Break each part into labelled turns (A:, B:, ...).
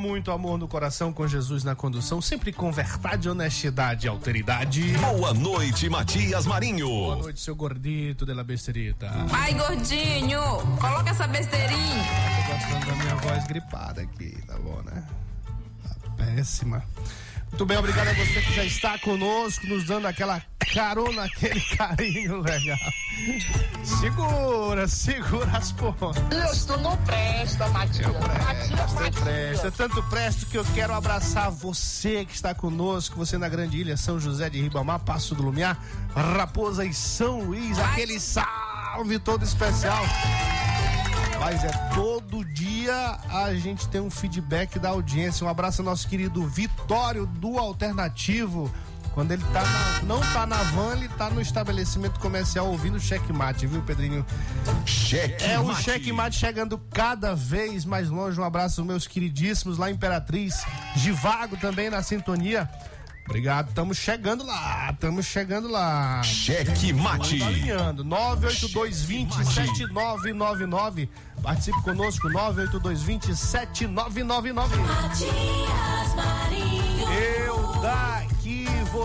A: Muito amor no coração, com Jesus na condução, sempre com verdade, honestidade e alteridade.
B: Boa noite, Matias Marinho.
A: Boa noite, seu gordito de la besterita.
C: Ai, gordinho, coloca essa besteirinha.
A: Tô gostando da minha voz gripada aqui, tá bom, né? Tá péssima. Muito bem, obrigado a você que já está conosco, nos dando aquela carona, aquele carinho legal. Segura, segura as pontas.
D: Isso não presta, Matias.
A: Presta, presta. Tanto presta que eu quero abraçar você que está conosco, você na Grande Ilha, São José de Ribamar, Passo do Lumiar, Raposa e São Luís, aquele salve todo especial. Mas é todo dia a gente tem um feedback da audiência. Um abraço ao nosso querido Vitório do Alternativo. Quando ele tá na, não tá na van, ele tá no estabelecimento comercial ouvindo o checkmate, viu, Pedrinho?
B: Cheque
A: É o checkmate chegando cada vez mais longe. Um abraço aos meus queridíssimos lá, Imperatriz, Givago também na sintonia. Obrigado, estamos chegando lá, estamos chegando lá.
B: Cheque Mate.
A: Tá alinhando. 982207999. Participe conosco, 982207999.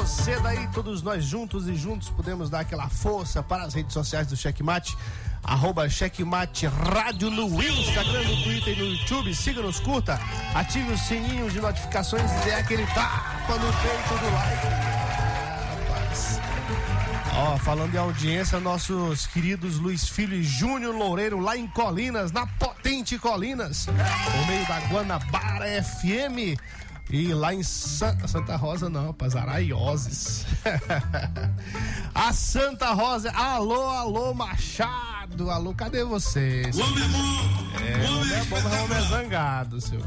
A: Você daí, todos nós juntos e juntos podemos dar aquela força para as redes sociais do Checkmate. Arroba Checkmate Rádio no Instagram, no Twitter e no YouTube. Siga-nos, curta, ative o sininho de notificações e dê aquele tapa no peito do like. Ó, falando em audiência, nossos queridos Luiz Filho e Júnior Loureiro lá em Colinas, na potente Colinas, por meio da Guanabara FM. E lá em Sa- Santa Rosa, não, rapaz, Araioses. A Santa Rosa, alô, alô, Machado, alô, cadê vocês?
E: O homem é bom.
A: É, o homem é bom, mas o homem é zangado, seu.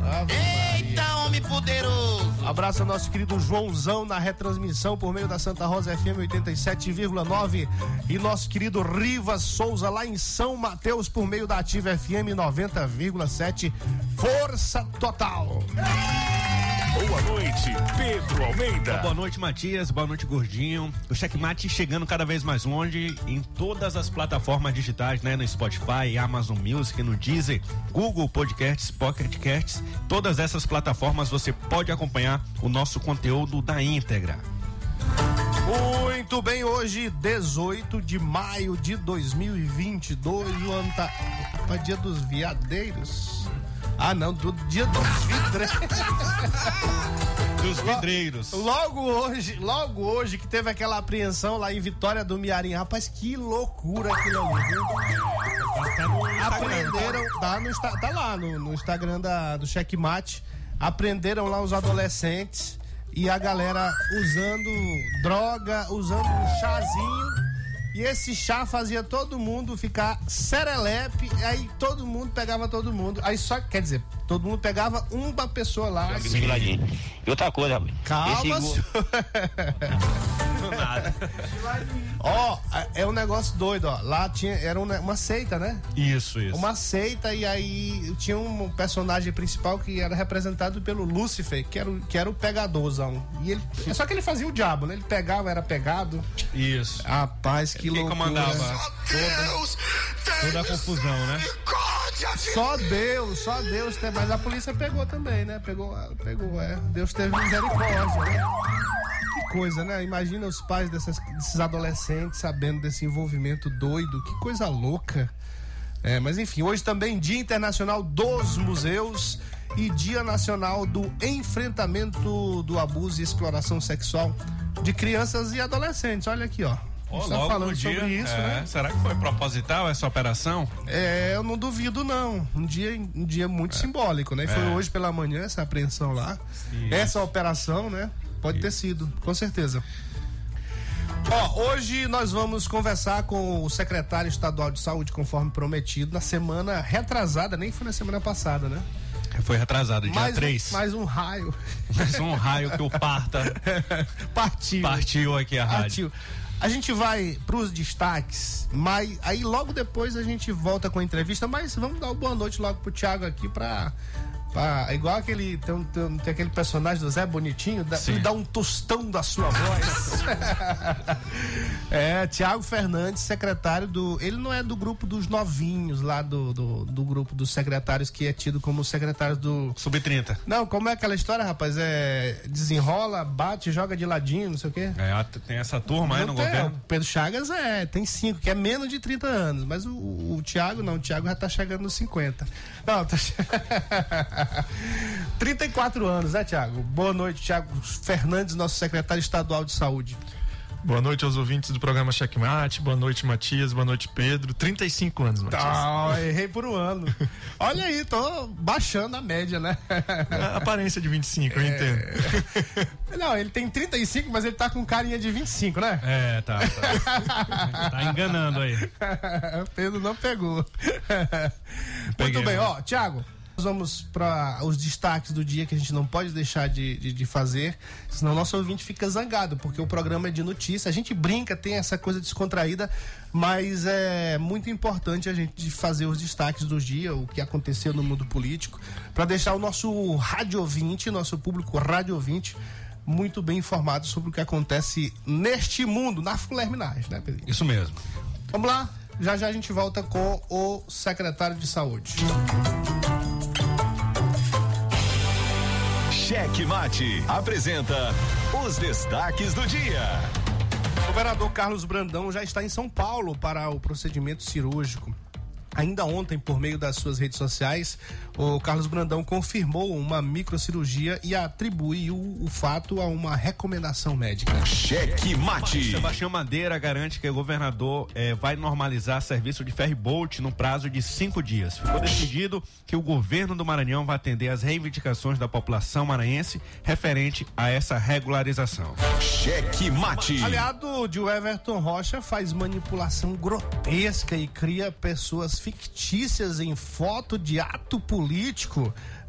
E: Eita, homem poderoso.
A: Abraço ao nosso querido Joãozão na retransmissão por meio da Santa Rosa FM 87,9 e nosso querido Rivas Souza lá em São Mateus por meio da Ativa FM 90,7. Força total!
B: Boa noite, Pedro Almeida.
F: Boa noite, Matias. Boa noite, Gordinho. O Checkmate chegando cada vez mais longe em todas as plataformas digitais, né? No Spotify, Amazon Music, no Deezer, Google Podcasts, Pocket Casts. Todas essas plataformas você pode acompanhar o nosso conteúdo da íntegra.
A: Muito bem, hoje, 18 de maio de 2022, o ano tá. Tá dia dos viadeiros. Ah, não, do dia dos vidreiros.
F: Dos vidreiros.
A: Logo hoje, logo hoje que teve aquela apreensão lá em Vitória do Miarim. Rapaz, que loucura aquilo ali, viu? Aprenderam, tá, no, tá lá no, no Instagram da, do Checkmate. Aprenderam lá os adolescentes e a galera usando droga, usando um chazinho. E esse chá fazia todo mundo ficar serelepe, aí todo mundo pegava todo mundo. Aí só, quer dizer, todo mundo pegava uma pessoa lá.
G: E outra coisa.
A: Calma,
G: Esse
A: senhor. Ó, é um negócio doido, ó. Lá tinha, era uma, uma seita, né?
F: Isso, isso.
A: Uma seita e aí tinha um personagem principal que era representado pelo Lúcifer, que era, o- que era o pegadorzão. E ele, só que ele fazia o diabo, né? Ele pegava, era pegado.
F: Isso.
A: Rapaz, que
F: Quem
A: loucura.
F: comandava toda a confusão, né?
A: Só Deus, só Deus mas a polícia pegou também, né? Pegou, pegou, é. Deus teve misericórdia, né? Coisa, né? Imagina os pais dessas- desses adolescentes sabendo desse envolvimento doido, que coisa louca. É, mas enfim, hoje também Dia Internacional dos Museus e Dia Nacional do Enfrentamento do Abuso e Exploração Sexual de Crianças e Adolescentes. Olha aqui, ó. A
F: Ó,
A: gente tá
F: logo
A: falando
F: dia,
A: sobre isso,
F: é,
A: né?
F: Será que foi proposital essa operação?
A: É, eu não duvido não. Um dia, um dia muito simbólico, né? E Foi
F: É.
A: hoje pela manhã essa apreensão lá.
F: Isso.
A: Essa operação, né? Pode ter sido, com certeza. Ó, hoje nós vamos conversar com o secretário estadual de saúde, conforme prometido, na semana retrasada, nem foi na semana passada, né?
F: Foi retrasado, dia
A: mais
F: 3.
A: Um, mais um raio.
F: Mais um raio que o Parta
A: Partiu.
F: partiu aqui a rádio.
A: Partiu. A gente vai para os destaques, mas aí logo depois a gente volta com a entrevista, mas vamos dar uma boa noite logo pro Thiago aqui para é igual aquele. Tem, tem, tem, aquele personagem do Zé Bonitinho, dá, ele dá um tostão da sua voz. é, Tiago Fernandes, secretário do. Ele não é do grupo dos novinhos lá do, do, do grupo dos secretários que é tido como secretário do.
F: Sub-30.
A: Não, como é aquela história, rapaz? É. Desenrola, bate, joga de ladinho, não sei o quê.
F: É, tem essa turma aí no
A: tem,
F: governo.
A: Pedro Chagas é, tem cinco, que é menos de 30 anos. Mas o, o Tiago não, o Tiago já tá chegando nos 50. Não, tá. 34 anos, né, Tiago? Boa noite, Tiago Fernandes, nosso secretário estadual de saúde.
H: Boa noite aos ouvintes do programa Checkmate. Boa noite, Matias. Boa noite, Pedro. 35 anos, Matias.
A: Tá, errei por um ano. Olha aí, tô baixando a média, né?
H: A aparência de 25, eu
A: É.
H: entendo.
A: Não, ele tem 35, mas ele tá com carinha de 25, né?
F: É, tá. Tá, tá enganando aí.
A: Pedro não pegou.
F: Peguei,
A: Muito bem,
F: né?
A: ó, Tiago. Nós vamos para os destaques do dia que a gente não pode deixar de, de, de fazer, senão nosso ouvinte fica zangado, porque o programa é de notícia. A gente brinca, tem essa coisa descontraída, mas é muito importante a gente fazer os destaques do dia, o que aconteceu no mundo político, para deixar o nosso rádio ouvinte, nosso público rádio ouvinte, muito bem informado sobre o que acontece neste mundo, na Fulerminagem, né, Pedro?
F: Isso mesmo.
A: Vamos lá, já já a gente volta com o secretário de saúde.
B: Cheque Mate apresenta os destaques do dia.
A: O governador Carlos Brandão já está em São Paulo para o procedimento cirúrgico. Ainda ontem, por meio das suas redes sociais, o Carlos Brandão confirmou uma microcirurgia e atribuiu o fato a uma recomendação médica.
B: Cheque Mate.
F: Sebastião Madeira garante que o governador eh, vai normalizar serviço de ferryboat no prazo de cinco dias. Ficou decidido que o governo do Maranhão vai atender às reivindicações da população maranhense referente a essa regularização.
B: Cheque Mate.
A: Aliado de Everton Rocha faz manipulação grotesca e cria pessoas fictícias em foto de ato político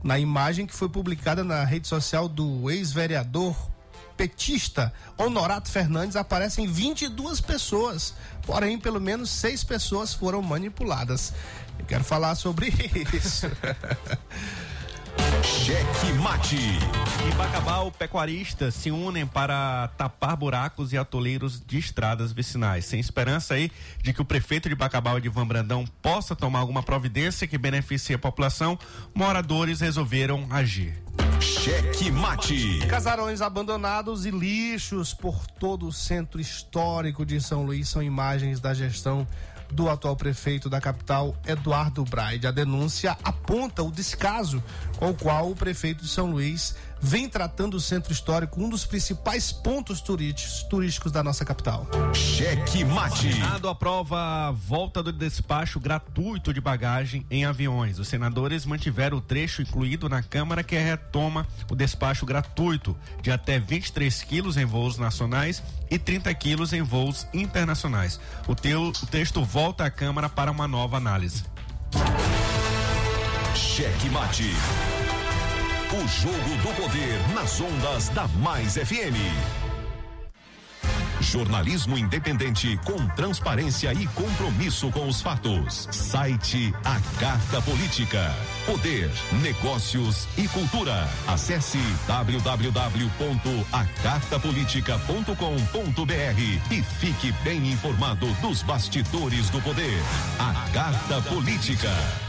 A: na imagem que foi publicada na rede social do ex-vereador petista Honorato Fernandes aparecem 22 pessoas, porém pelo menos seis pessoas foram manipuladas. Eu quero falar sobre isso.
B: Cheque Mate.
F: Em Bacabal, pecuaristas se unem para tapar buracos e atoleiros de estradas vicinais. Sem esperança aí de que o prefeito de Bacabal, Edivan Brandão, possa tomar alguma providência que beneficie a população, moradores resolveram agir.
B: Cheque Mate.
A: Casarões abandonados e lixos por todo o centro histórico de São Luís são imagens da gestão do atual prefeito da capital, Eduardo Braide. A denúncia aponta o descaso com o qual o prefeito de São Luís vem tratando o centro histórico, um dos principais pontos turísticos, turísticos da nossa capital.
B: Cheque Mate.
F: Senado aprova a volta do despacho gratuito de bagagem em aviões. Os senadores mantiveram o trecho incluído na Câmara que retoma o despacho gratuito de até 23 quilos em voos nacionais e 30 quilos em voos internacionais. O, teu, o texto volta à Câmara para uma nova análise.
B: Cheque Mate. O jogo do poder nas ondas da Mais FM. Jornalismo independente com transparência e compromisso com os fatos. Site A Carta Política. Poder, negócios e cultura. Acesse www.acartapolitica.com.br e fique bem informado dos bastidores do poder. A Carta Política.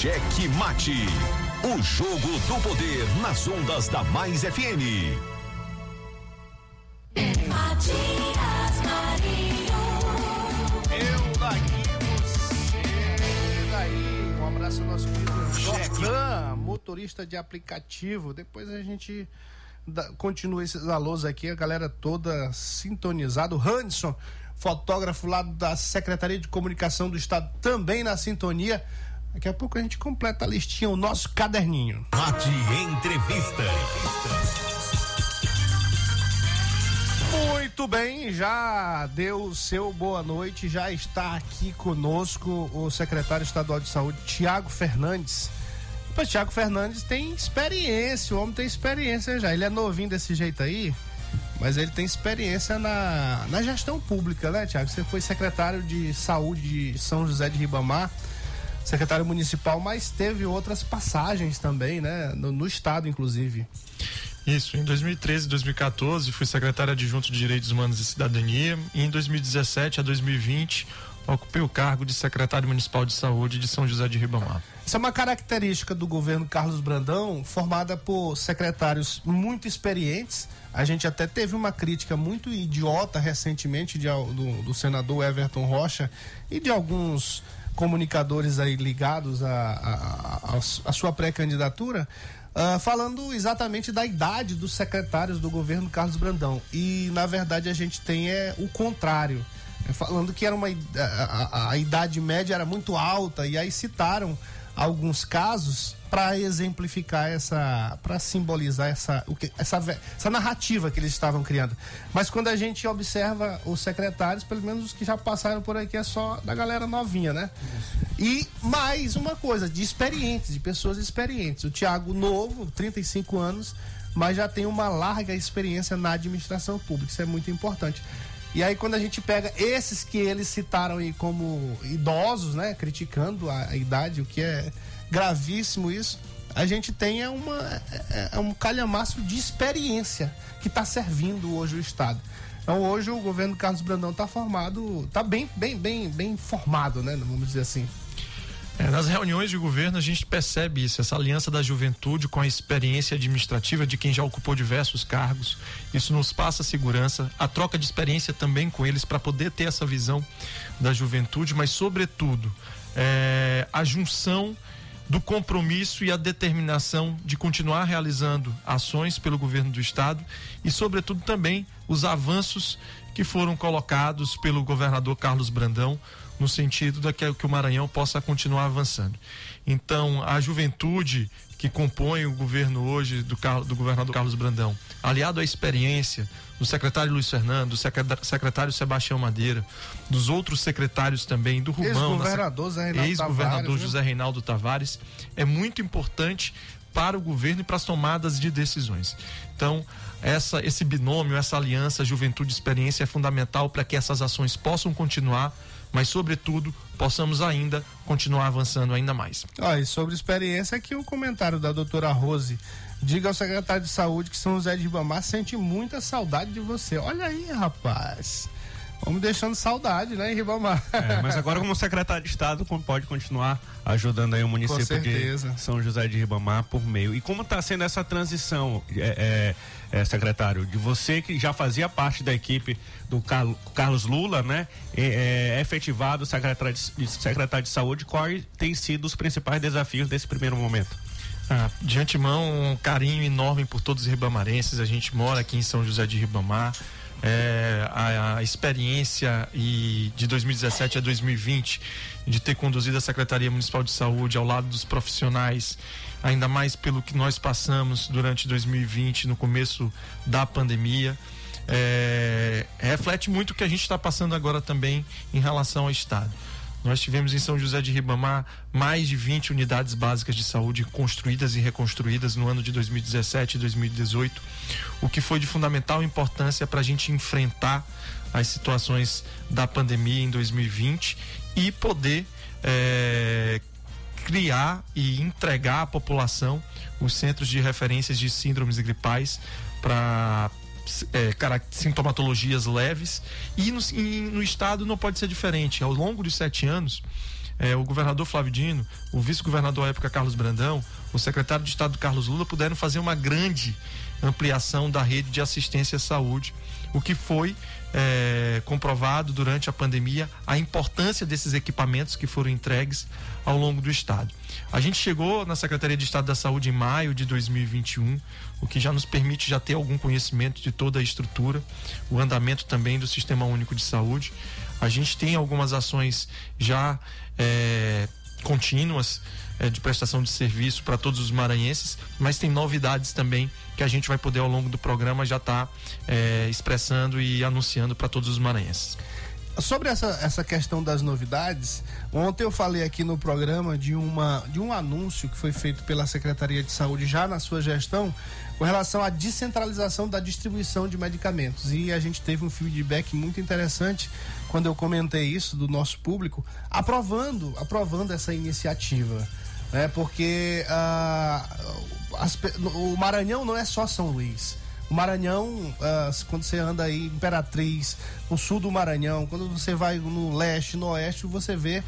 B: Cheque Mate. O jogo do poder nas ondas da Mais FM.
I: Matias Marinho.
A: Eu daqui, você daí. Um abraço ao nosso querido Jordan, motorista de aplicativo. Depois a gente continua esses alôs aqui, a galera toda sintonizada. O Hanson, fotógrafo lá da Secretaria de Comunicação do Estado, também na sintonia. Daqui a pouco a gente completa a listinha, o nosso caderninho.
B: Mate Entrevista.
A: Muito bem, já deu o seu boa noite, já está aqui conosco o secretário estadual de saúde, Tiago Fernandes. O Tiago Fernandes tem experiência, o homem tem experiência já. Ele é novinho desse jeito aí, mas ele tem experiência na, na gestão pública, né, Tiago? Você foi secretário de saúde de São José de Ribamar, secretário municipal, mas teve outras passagens também, né? No, no estado, inclusive.
H: Isso, em 2013 e 2014 fui secretário adjunto de Direitos Humanos e Cidadania e em 2017 a 2020 ocupei o cargo de secretário municipal de saúde de São José de Ribamar.
A: Isso é uma característica do governo Carlos Brandão, formada por secretários muito experientes. A gente até teve uma crítica muito idiota recentemente de, do, do senador Everton Rocha e de alguns comunicadores aí ligados à sua pré-candidatura, ah, falando exatamente da idade dos secretários do governo Carlos Brandão. E, na verdade, a gente tem é, o contrário. É, falando que era uma a, a- a idade média era muito alta e aí citaram alguns casos para exemplificar essa para simbolizar essa essa essa narrativa que eles estavam criando. Mas quando a gente observa os secretários pelo menos os que já passaram por aqui é só da galera novinha né? E mais uma coisa de experientes de pessoas experientes. O Tiago novo 35 anos mas já tem uma larga experiência na administração pública. Isso é muito importante e aí quando a gente pega esses que eles citaram aí como idosos, né, criticando a, a idade, o que é gravíssimo isso, a gente tem é é, é um calhamaço de experiência que está servindo hoje o estado. Então hoje o governo Carlos Brandão está formado, está bem bem bem bem formado, né, vamos dizer assim.
H: É, nas reuniões de governo a gente percebe isso, essa aliança da juventude com a experiência administrativa de quem já ocupou diversos cargos. Isso nos passa segurança, a troca de experiência também com eles para poder ter essa visão da juventude, mas sobretudo é, a junção do compromisso e a determinação de continuar realizando ações pelo governo do estado e sobretudo também os avanços que foram colocados pelo governador Carlos Brandão no sentido de que, o Maranhão possa continuar avançando. Então, a juventude que compõe o governo hoje do, do governador Carlos Brandão, aliado à experiência do secretário Luiz Fernando, do secretário, Sebastião Madeira, dos outros secretários também, do Rubão,
A: Ex-governador Zé Reinaldo
H: ex-governador
A: Tavares, né?
H: José Reinaldo Tavares, é muito importante para o governo e para as tomadas de decisões. Então, essa, esse binômio, essa aliança juventude e experiência é fundamental para que essas ações possam continuar, mas, sobretudo, possamos ainda continuar avançando ainda mais.
A: Ó, e sobre experiência, aqui o comentário da doutora Rose. Diga ao secretário de saúde que São José de Ribamar sente muita saudade de você. Olha aí, rapaz. Vamos deixando saudade, né, em Ribamar.
F: É, mas agora como secretário de Estado pode continuar ajudando aí o município de São José de Ribamar por meio. E como está sendo essa transição, é, é, é, secretário, de você que já fazia parte da equipe do Carlo- Carlos Lula, né? É, é, efetivado secretário de, secretário de Saúde, quais têm sido os principais desafios desse primeiro momento?
H: Ah, de antemão, um carinho enorme por todos os ribamarenses. A gente mora aqui em São José de Ribamar. É, a, a experiência e de 2017 a 2020 de ter conduzido a Secretaria Municipal de Saúde ao lado dos profissionais, ainda mais pelo que nós passamos durante 2020, no começo da pandemia, é, reflete muito o que a gente está passando agora também em relação ao Estado. Nós tivemos em São José de Ribamar mais de 20 unidades básicas de saúde construídas e reconstruídas no ano de 2017 e 2018, o que foi de fundamental importância para a gente enfrentar as situações da pandemia em 2020 e poder é, criar e entregar à população os centros de referências de síndromes gripais para é, sintomatologias leves e no, e no, estado não pode ser diferente. Ao longo de sete anos, é, o governador Flávio Dino, o vice-governador à época Carlos Brandão, o secretário de Estado Carlos Lula puderam fazer uma grande ampliação da rede de assistência à saúde, o que foi é, comprovado durante a pandemia a importância desses equipamentos que foram entregues ao longo do estado. A gente chegou na Secretaria de Estado da Saúde em maio de 2021, o que já nos permite já ter algum conhecimento de toda a estrutura, o andamento também do Sistema Único de Saúde. A gente tem algumas ações já é, contínuas é, de prestação de serviço para todos os maranhenses, mas tem novidades também que a gente vai poder ao longo do programa já estar tá, é, expressando e anunciando para todos os maranhenses.
A: Sobre essa, essa questão das novidades, ontem eu falei aqui no programa de, uma, de um anúncio que foi feito pela Secretaria de Saúde já na sua gestão com relação à descentralização da distribuição de medicamentos. E a gente teve um feedback muito interessante quando eu comentei isso do nosso público, aprovando, aprovando essa iniciativa né? Porque ah, as, o Maranhão não é só São Luís. O Maranhão, ah, quando você anda aí, Imperatriz, no sul do Maranhão, quando você vai no leste, no oeste, você vê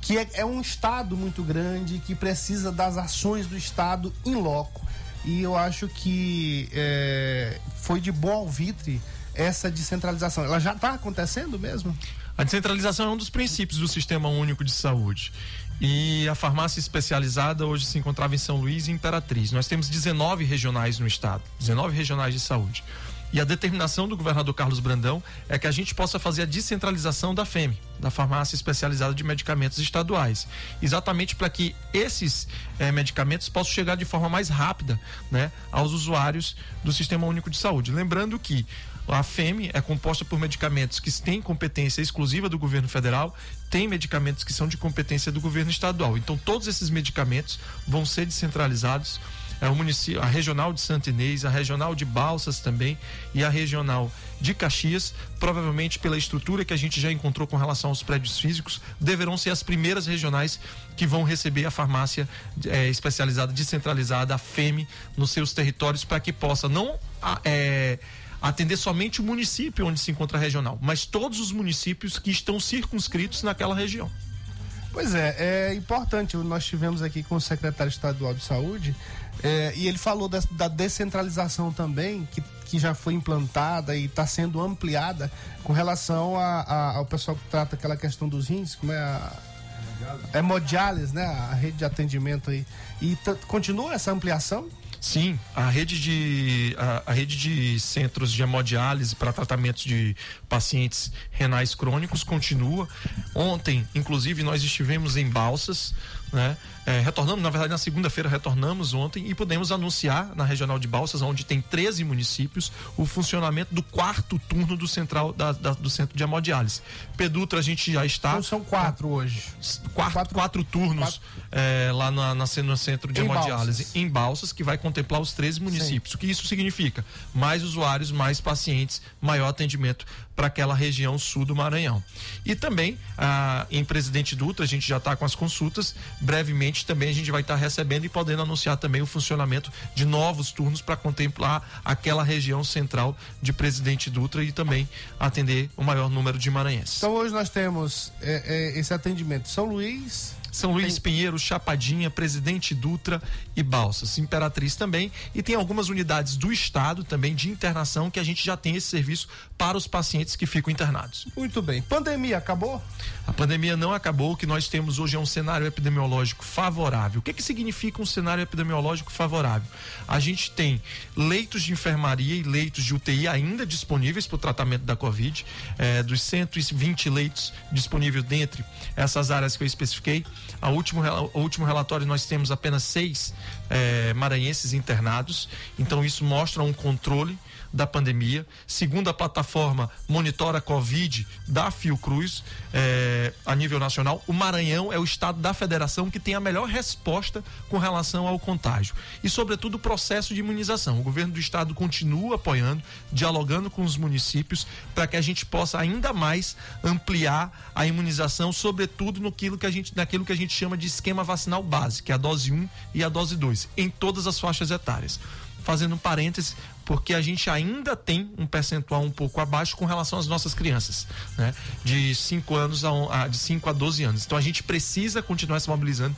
A: que é, é um estado muito grande que precisa das ações do estado em loco. E eu acho que é, foi de bom alvitre essa descentralização. Ela já está acontecendo mesmo?
H: A descentralização é um dos princípios do Sistema Único de Saúde. E a farmácia especializada hoje se encontrava em São Luís e Imperatriz. Nós temos 19 regionais no estado, 19 regionais de saúde. E a determinação do governador Carlos Brandão é que a gente possa fazer a descentralização da FEM, da Farmácia Especializada de Medicamentos Estaduais, exatamente para que esses eh, medicamentos possam chegar de forma mais rápida né, aos usuários do Sistema Único de Saúde. Lembrando que a FEM é composta por medicamentos que têm competência exclusiva do governo federal, tem medicamentos que são de competência do governo estadual. Então, todos esses medicamentos vão ser descentralizados. É, o município, a regional de Santa Inês, a regional de Balsas também e a regional de Caxias, provavelmente pela estrutura que a gente já encontrou com relação aos prédios físicos, deverão ser as primeiras regionais que vão receber a farmácia é, especializada, descentralizada, a FEME, nos seus territórios, para que possa não. É, atender somente o município onde se encontra a regional, mas todos os municípios que estão circunscritos naquela região.
A: Pois é, é importante. Nós tivemos aqui com o secretário estadual de saúde é, e ele falou da, da, descentralização também, que, que já foi implantada e está sendo ampliada com relação a, a, ao pessoal que trata aquela questão dos rins, como é a. Hemodiálise, né? A rede de atendimento aí. E continua essa ampliação?
H: Sim, a rede de, a, a rede de centros de hemodiálise para tratamentos de pacientes renais crônicos continua. Ontem, inclusive, nós estivemos em Balsas, né? É, retornamos, na verdade, na segunda-feira retornamos ontem e podemos anunciar na Regional de Balsas, onde tem 13 municípios, o funcionamento do quarto turno do central da, da, do centro de hemodiálise. Pedutra a gente já está. Então
A: são quatro hoje.
H: Quatro, quatro, quatro turnos quatro. É, lá na, na, no centro de em hemodiálise Balsas. em Balsas, que vai contemplar os 13 municípios. Sim. O que isso significa? Mais usuários, mais pacientes, maior atendimento para aquela região sul do Maranhão. E também ah, em Presidente Dutra, a gente já está com as consultas. Brevemente também a gente vai estar recebendo e podendo anunciar também o funcionamento de novos turnos para contemplar aquela região central de Presidente Dutra e também atender o maior número de maranhenses.
A: Então hoje nós temos é, é, esse atendimento São Luís,
H: são Luís tem... Pinheiro, Chapadinha, Presidente Dutra e Balsas. Imperatriz também. E tem algumas unidades do Estado também de internação que a gente já tem esse serviço para os pacientes que ficam internados.
A: Muito bem. Pandemia acabou?
H: A pandemia não acabou. O que nós temos hoje é um cenário epidemiológico favorável. O que, que significa um cenário epidemiológico favorável? A gente tem leitos de enfermaria e leitos de UTI ainda disponíveis para o tratamento da Covid. É, dos 120 leitos disponíveis dentre essas áreas que eu especifiquei, a último, o último relatório nós temos apenas seis é, maranhenses internados, então isso mostra um controle da pandemia. Segundo a plataforma Monitora Covid da Fiocruz, é, a nível nacional, o Maranhão é o estado da federação que tem a melhor resposta com relação ao contágio. E, sobretudo, o processo de imunização. O governo do estado continua apoiando, dialogando com os municípios para que a gente possa ainda mais ampliar a imunização, sobretudo no que a gente, naquilo que a gente chama de esquema vacinal base, que é a dose 1 e a dose 2, em todas as faixas etárias fazendo um parêntese, porque a gente ainda tem um percentual um pouco abaixo com relação às nossas crianças, né? De 5 anos a, a, de 5 a 12 anos. Então a gente precisa continuar se mobilizando.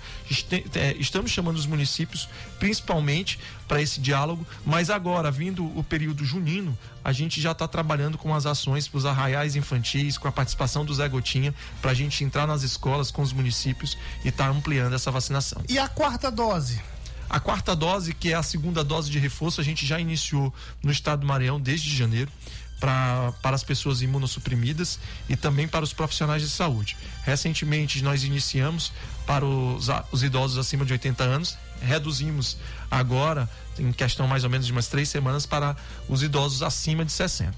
H: É, estamos chamando os municípios, principalmente para esse diálogo, mas agora, vindo o período junino, a gente já está trabalhando com as ações para os arraiais infantis, com a participação do Zé Gotinha, para a gente entrar nas escolas com os municípios e estar tá ampliando essa vacinação.
A: E a quarta dose?
H: A quarta dose, que é a segunda dose de reforço, a gente já iniciou no estado do Maranhão desde janeiro. Pra, para as pessoas imunossuprimidas e também para os profissionais de saúde. Recentemente nós iniciamos para os, os idosos acima de 80 anos, reduzimos agora, em questão mais ou menos de umas três semanas, para os idosos acima de 60.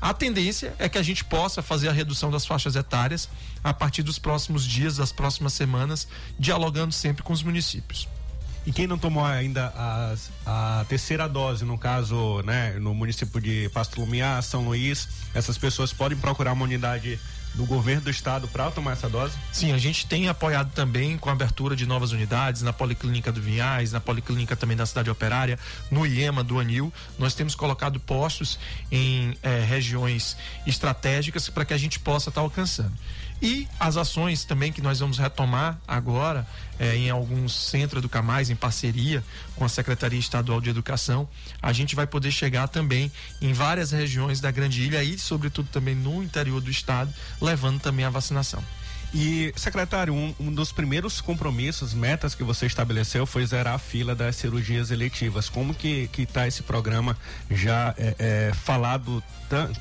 H: A tendência é que a gente possa fazer a redução das faixas etárias a partir dos próximos dias, das próximas semanas, dialogando sempre com os municípios.
F: E quem não tomou ainda a, terceira dose, no caso, né, no município de Pasto Lumiar, São Luís, essas pessoas podem procurar uma unidade do governo do estado para tomar essa dose?
H: Sim, a gente tem apoiado também com a abertura de novas unidades na Policlínica do Vinhais, na Policlínica também da Cidade Operária, no IEMA do Anil. Nós temos colocado postos em eh, regiões estratégicas para que a gente possa estar tá alcançando. E as ações também que nós vamos retomar agora é, em alguns centros do Camais, em parceria com a Secretaria Estadual de Educação, a gente vai poder chegar também em várias regiões da Grande Ilha e, sobretudo, também no interior do estado, levando também a vacinação.
F: E, secretário, um, um, dos primeiros compromissos, metas que você estabeleceu foi zerar a fila das cirurgias eletivas. Como que está esse programa já é, é, falado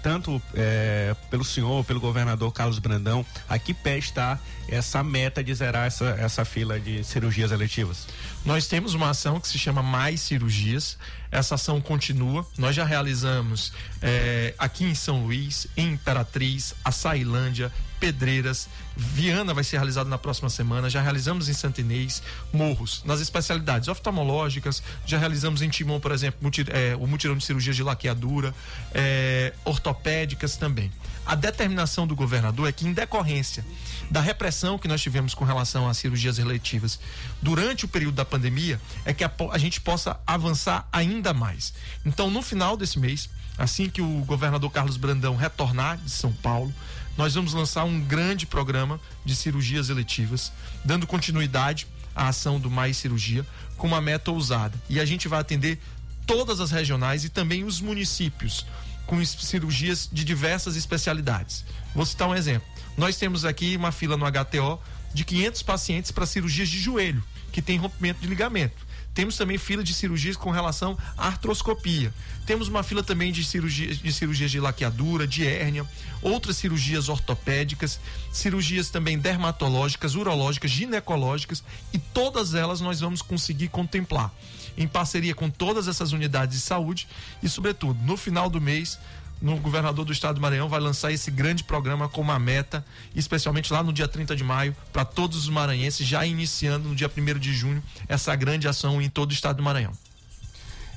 F: tanto é, pelo senhor, pelo governador Carlos Brandão? A que pé está essa meta de zerar essa, essa fila de cirurgias eletivas?
H: Nós temos uma ação que se chama Mais Cirurgias. Essa ação continua. Nós já realizamos é, aqui em São Luís, em Imperatriz, Açailândia, Pedreiras, Viana vai ser realizado na próxima semana, já realizamos em Santo Inês, Morros, nas especialidades oftalmológicas, já realizamos em Timon, por exemplo, é, o mutirão de cirurgias de laqueadura, é, ortopédicas também. A determinação do governador é que, em decorrência da repressão que nós tivemos com relação às cirurgias eletivas durante o período da pandemia, é que a, a gente possa avançar ainda mais. Então, no final desse mês, assim que o governador Carlos Brandão retornar de São Paulo, nós vamos lançar um grande programa de cirurgias eletivas, dando continuidade à ação do Mais Cirurgia, com uma meta ousada. E a gente vai atender todas as regionais e também os municípios com cirurgias de diversas especialidades. Vou citar um exemplo. Nós temos aqui uma fila no HTO de 500 pacientes para cirurgias de joelho, que tem rompimento de ligamento. Temos também fila de cirurgias com relação à artroscopia. Temos uma fila também de cirurgias de, cirurgias de laqueadura, de hérnia, outras cirurgias ortopédicas, cirurgias também dermatológicas, urológicas, ginecológicas e todas elas nós vamos conseguir contemplar em parceria com todas essas unidades de saúde e, sobretudo, no final do mês, no governador do estado do Maranhão vai lançar esse grande programa com uma meta, especialmente lá no dia 30 de maio, para todos os maranhenses, já iniciando no dia 1 de junho essa grande ação em todo o estado do Maranhão.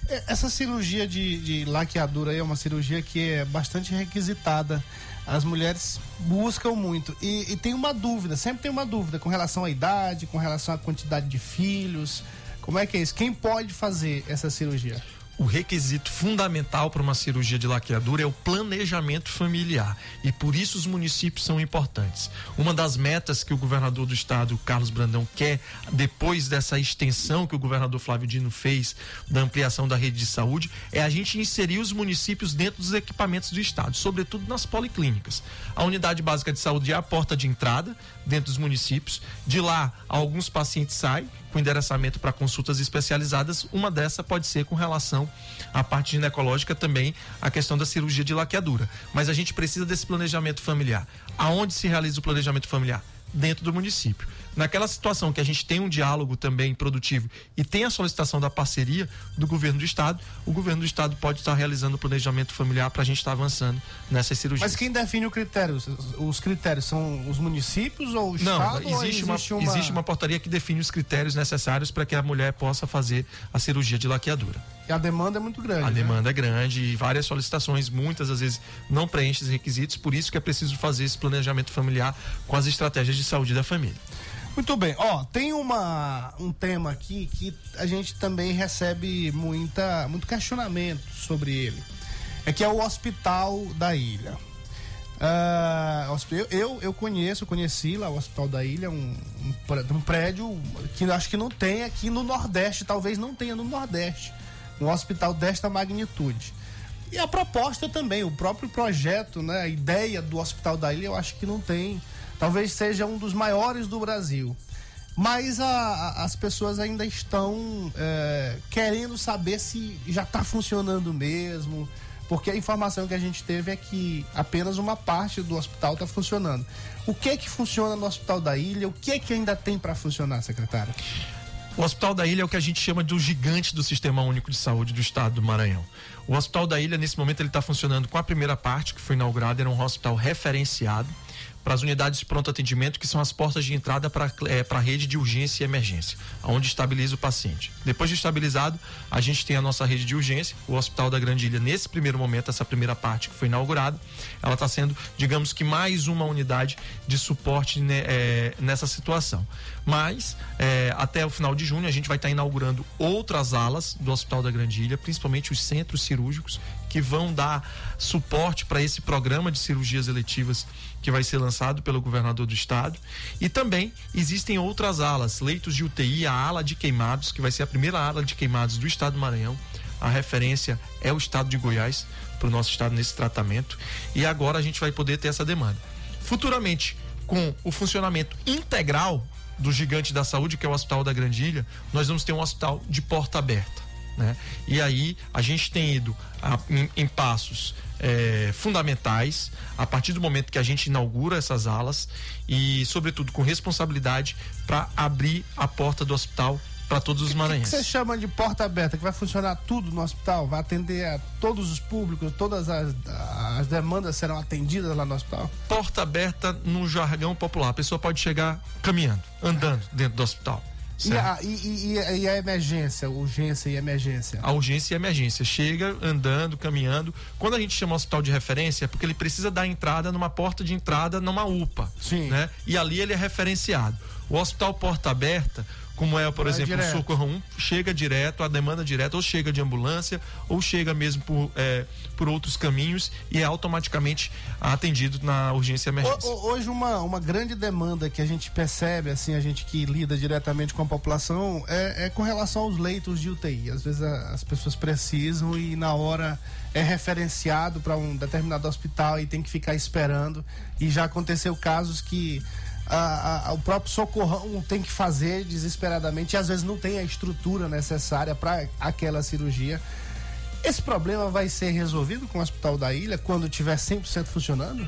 A: É, essa cirurgia de, de laqueadura é uma cirurgia que é bastante requisitada. As mulheres buscam muito. E, e tem uma dúvida, sempre tem uma dúvida com relação à idade, com relação à quantidade de filhos. Como é que é isso? Quem pode fazer essa cirurgia?
H: O requisito fundamental para uma cirurgia de laqueadura é o planejamento familiar e por isso os municípios são importantes. Uma das metas que o governador do estado, Carlos Brandão, quer depois dessa extensão que o governador Flávio Dino fez da ampliação da rede de saúde é a gente inserir os municípios dentro dos equipamentos do estado, sobretudo nas policlínicas. A unidade básica de saúde é a porta de entrada dentro dos municípios. De lá, alguns pacientes saem com endereçamento para consultas especializadas. Uma dessa pode ser com relação à parte ginecológica também, a questão da cirurgia de laqueadura. Mas a gente precisa desse planejamento familiar. Aonde se realiza o planejamento familiar? dentro do município. Naquela situação que a gente tem um diálogo também produtivo e tem a solicitação da parceria do governo do estado, o governo do estado pode estar realizando o planejamento familiar para a gente estar avançando nessas cirurgias.
A: Mas quem define o critério? Os- Os critérios são os municípios ou o
H: Não,
A: estado? ou
H: existe, uma, existe uma portaria que define os critérios necessários para que a mulher possa fazer a cirurgia de laqueadura.
A: E a demanda é muito grande.
H: A
A: né?
H: demanda é grande e várias solicitações, muitas às vezes não preenchem os requisitos, por isso que é preciso fazer esse planejamento familiar com as estratégias de saúde da família.
A: Muito bem, ó, tem uma, um tema aqui que a gente também recebe muita, muito questionamento sobre ele. É que é o Hospital da Ilha. Hosp- eu, eu, conheço, conheci lá o Hospital da Ilha, um, um pré- prédio que acho que não tem aqui no Nordeste, talvez não tenha no Nordeste, um hospital desta magnitude. E a proposta também, o próprio projeto, né, a ideia do Hospital da Ilha, eu acho que não tem. Talvez seja um dos maiores do Brasil. Mas a- a- as pessoas ainda estão é, querendo saber se já está funcionando mesmo. Porque a informação que a gente teve é que apenas uma parte do hospital está funcionando. O que é que funciona no Hospital da Ilha? O que que ainda tem para funcionar, secretário?
H: O Hospital da Ilha é o que a gente chama do gigante do Sistema Único de Saúde do Estado do Maranhão. O Hospital da Ilha, nesse momento, ele está funcionando com a primeira parte, que foi inaugurada, era um hospital referenciado para as unidades de pronto atendimento, que são as portas de entrada para é, a rede de urgência e emergência, onde estabiliza o paciente. Depois de estabilizado, a gente tem a nossa rede de urgência, o Hospital da Grande Ilha, nesse primeiro momento, essa primeira parte que foi inaugurada, ela está sendo, digamos que, mais uma unidade de suporte né, é, nessa situação. Mas, é, até o final de junho, a gente vai estar inaugurando outras alas do Hospital da Grande Ilha, principalmente os centros cirúrgicos, que vão dar suporte para esse programa de cirurgias eletivas que vai ser lançado pelo governador do estado. E também existem outras alas, leitos de UTI, a ala de queimados, que vai ser a primeira ala de queimados do estado do Maranhão. A referência é o estado de Goiás para o nosso estado nesse tratamento. E agora a gente vai poder ter essa demanda. Futuramente, com o funcionamento integral do gigante da saúde, que é o Hospital da Grande Ilha, nós vamos ter um hospital de porta aberta. Né? E aí a gente tem ido a- em, em passos é, fundamentais a partir do momento que a gente inaugura essas alas e, sobretudo, com responsabilidade para abrir a porta do hospital para todos os
A: O que
H: maranhenses.
A: você chama de porta aberta? Que vai funcionar tudo no hospital? Vai atender a todos os públicos? Todas as, as demandas serão atendidas lá no hospital?
H: Porta aberta no jargão popular. A pessoa pode chegar caminhando, andando dentro do hospital.
A: E a, e, e- e a- e a emergência, urgência e emergência?
H: A urgência e emergência. Chega andando, caminhando. Quando a gente chama hospital de referência, é porque ele precisa dar entrada numa porta de entrada numa UPA.
A: Sim.
H: Né? E ali ele é referenciado. O hospital porta aberta, como é, por
A: Vai
H: exemplo,
A: direto.
H: o Socorro 1, chega direto, a demanda direta, ou chega de ambulância, ou chega mesmo por, é, por outros caminhos e é automaticamente atendido na urgência emergência.
A: Ho- ho- Hoje uma, uma grande demanda que a gente percebe, assim, a gente que lida diretamente com a população, é, é com relação aos leitos de UTI. Às vezes a- as pessoas precisam e na hora é referenciado para um determinado hospital e tem que ficar esperando. E já aconteceu casos que a- a- o próprio socorrão tem que fazer desesperadamente e às vezes não tem a estrutura necessária para aquela cirurgia. Esse problema vai ser resolvido com o Hospital da Ilha quando tiver 100% funcionando?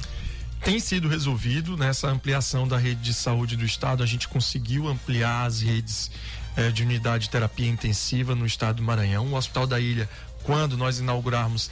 H: tem sido resolvido nessa ampliação da rede de saúde do estado. A gente conseguiu ampliar as redes eh, de unidade de terapia intensiva no estado do Maranhão. O Hospital da Ilha, quando nós inaugurarmos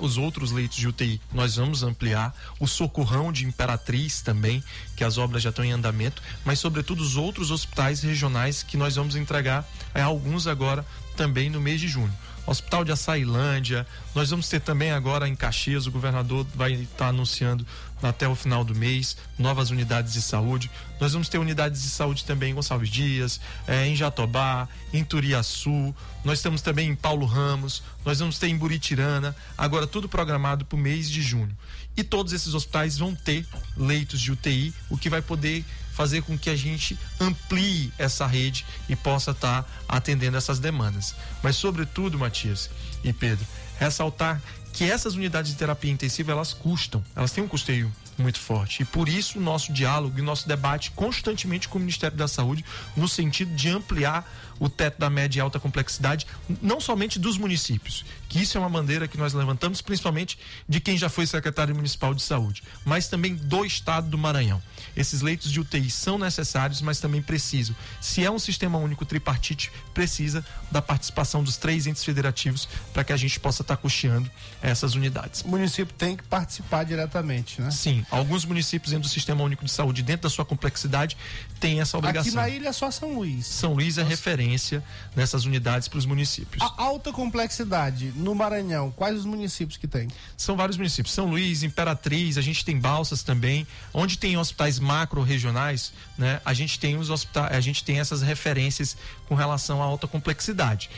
H: os outros leitos de UTI, nós vamos ampliar. O Socorrão de Imperatriz também, que as obras já estão em andamento, mas sobretudo os outros hospitais regionais que nós vamos entregar, eh, alguns agora também no mês de junho. Hospital de Açailândia. Nós vamos ter também agora em Caxias, o governador vai estar anunciando até o final do mês novas unidades de saúde. Nós vamos ter unidades de saúde também em Gonçalves Dias, eh, em Jatobá, em Turiaçu. Nós temos também em Paulo Ramos. Nós vamos ter em Buritirana. Agora tudo programado para o mês de junho. E todos esses hospitais vão ter leitos de UTI, o que vai poder fazer com que a gente amplie essa rede e possa estar atendendo essas demandas. Mas, sobretudo, Matias e Pedro, ressaltar que essas unidades de terapia intensiva elas custam, elas têm um custeio muito forte. E por isso o nosso diálogo e nosso debate constantemente com o Ministério da Saúde, no sentido de ampliar o teto da média e alta complexidade, não somente dos municípios, que isso é uma bandeira que nós levantamos, principalmente de quem já foi secretário municipal de saúde, mas também do estado do Maranhão. Esses leitos de UTI são necessários, mas também precisam. Se é um sistema único tripartite, precisa da participação dos três entes federativos para que a gente possa estar custeando essas unidades.
A: O município tem que participar diretamente, né?
H: Sim, alguns municípios dentro do Sistema Único de Saúde, dentro da sua complexidade, têm essa obrigação.
A: Aqui na ilha é só São Luís.
H: São Luís é Nossa. referência nessas unidades para os municípios.
A: A alta complexidade no Maranhão, quais os municípios que tem?
H: São vários municípios. São Luís, Imperatriz, a gente tem Balsas também. Onde tem hospitais macro-regionais, né? A gente tem os hospitais, a gente tem essas referências com relação à alta complexidade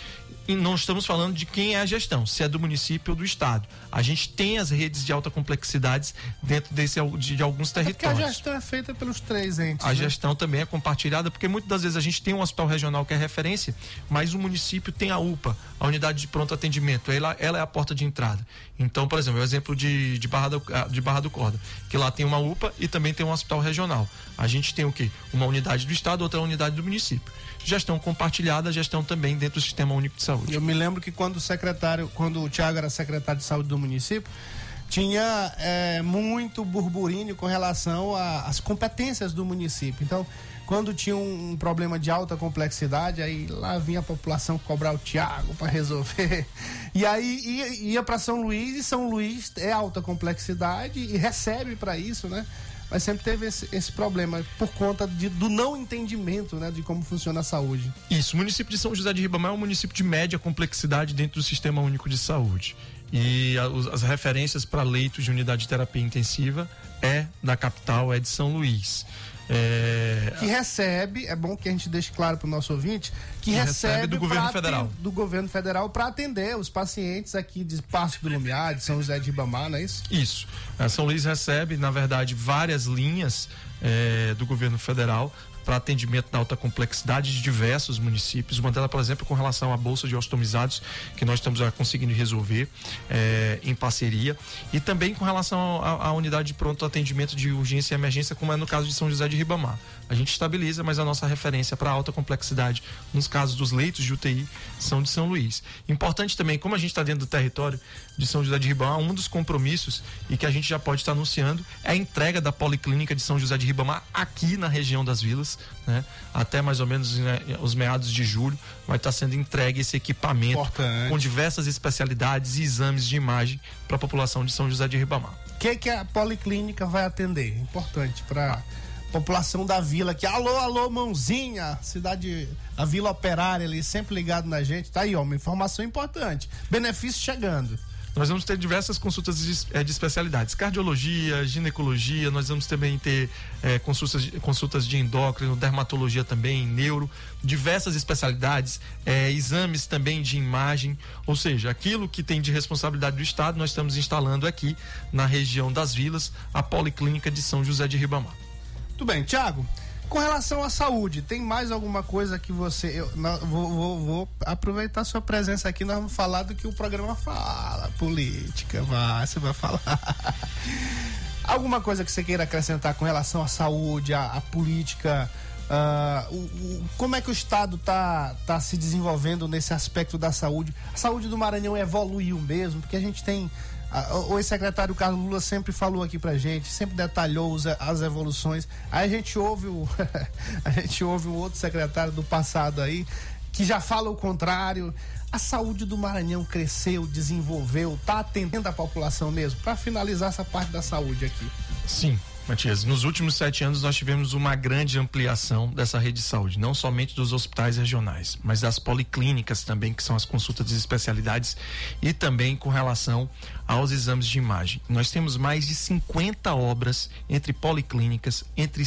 H: não estamos falando de quem é a gestão, se é do município ou do estado. A gente tem as redes de alta complexidade dentro desse, de, de alguns territórios.
A: É porque a gestão é feita pelos três entes.
H: A né? gestão também é compartilhada, porque muitas das vezes a gente tem um hospital regional que é referência, mas o município tem a UPA, a unidade de pronto atendimento. Ela, ela é a porta de entrada. Então, por exemplo, o exemplo de, de, Barra do, ah, de Barra do Corda, que lá tem uma UPA e também tem um hospital regional. A gente tem o quê? Uma unidade do estado, outra unidade do município gestão compartilhada, gestão também dentro do Sistema Único de Saúde.
A: Eu me lembro que quando o secretário, quando o Tiago era secretário de saúde do município, tinha é, muito burburinho com relação às competências do município. Então, quando tinha um, um, problema de alta complexidade, aí lá vinha a população cobrar o Tiago para resolver. E aí ia, ia para São Luís e São Luís é alta complexidade e recebe para isso, né? Mas sempre teve esse, esse problema por conta de, do não entendimento né, de como funciona a saúde.
H: Isso, o município de São José de Ribamar é um município de média complexidade dentro do Sistema Único de Saúde. E a, as referências para leitos de unidade de terapia intensiva é da capital, é de São Luís.
A: É... Que recebe, é bom que a gente deixe claro para o nosso ouvinte, que, que recebe, recebe,
H: do governo federal.
A: Do governo federal para atender os pacientes aqui de Passo do Lumiar, de São José de Ribamar, não é isso?
H: Isso. A São Luís recebe, na verdade, várias linhas é, do governo federal para atendimento da alta complexidade de diversos municípios. Uma delas, por exemplo, com relação à bolsa de ostomizados, que nós estamos conseguindo resolver é, em parceria. E também com relação à unidade de pronto atendimento de urgência e emergência, como é no caso de São José de Ribamar a gente estabiliza, mas a nossa referência para alta complexidade, nos casos dos leitos de UTI, são de São Luís. Importante também, como a gente está dentro do território de São José de Ribamar, um dos compromissos e que a gente já pode estar tá anunciando é a entrega da Policlínica de São José de Ribamar aqui na região das vilas, né? Até mais ou menos né, os meados de julho vai estar tá sendo entregue esse equipamento Importante. com diversas especialidades e exames de imagem para a população de São José de Ribamar.
A: O que, que a Policlínica vai atender? Importante para ah população da vila aqui. Alô, alô, mãozinha, cidade, a Vila Operária ali, sempre ligado na gente. Tá aí, ó, uma informação importante. Benefício chegando.
H: Nós vamos ter diversas consultas de, é, de especialidades, cardiologia, ginecologia, nós vamos também ter é, consultas, consultas de endócrino, dermatologia também, neuro, diversas especialidades, é, exames também de imagem, ou seja, aquilo que tem de responsabilidade do Estado, nós estamos instalando aqui na região das vilas, a Policlínica de São José de Ribamar.
A: Muito bem, Tiago. Com relação à saúde, tem mais alguma coisa que você. Eu não, vou, vou, vou, aproveitar sua presença aqui, nós vamos falar do que o programa fala. Política, vai, você vai falar. alguma coisa que você queira acrescentar com relação à saúde, à, à política? Uh, o, o, como é que o Estado está tá se desenvolvendo nesse aspecto da saúde? A saúde do Maranhão evoluiu mesmo, porque a gente tem o ex-secretário Carlos Lula sempre falou aqui pra gente, sempre detalhou as evoluções. Aí a gente ouve o, a gente ouve um outro secretário do passado aí que já fala o contrário. A saúde do Maranhão cresceu, desenvolveu, tá atendendo a população mesmo. Para finalizar essa parte da saúde aqui.
H: Sim, Matias, nos últimos sete anos nós tivemos uma grande ampliação dessa rede de saúde, não somente dos hospitais regionais, mas das policlínicas também, que são as consultas de especialidades, e também com relação aos exames de imagem. Nós temos mais de 50 obras entre policlínicas, entre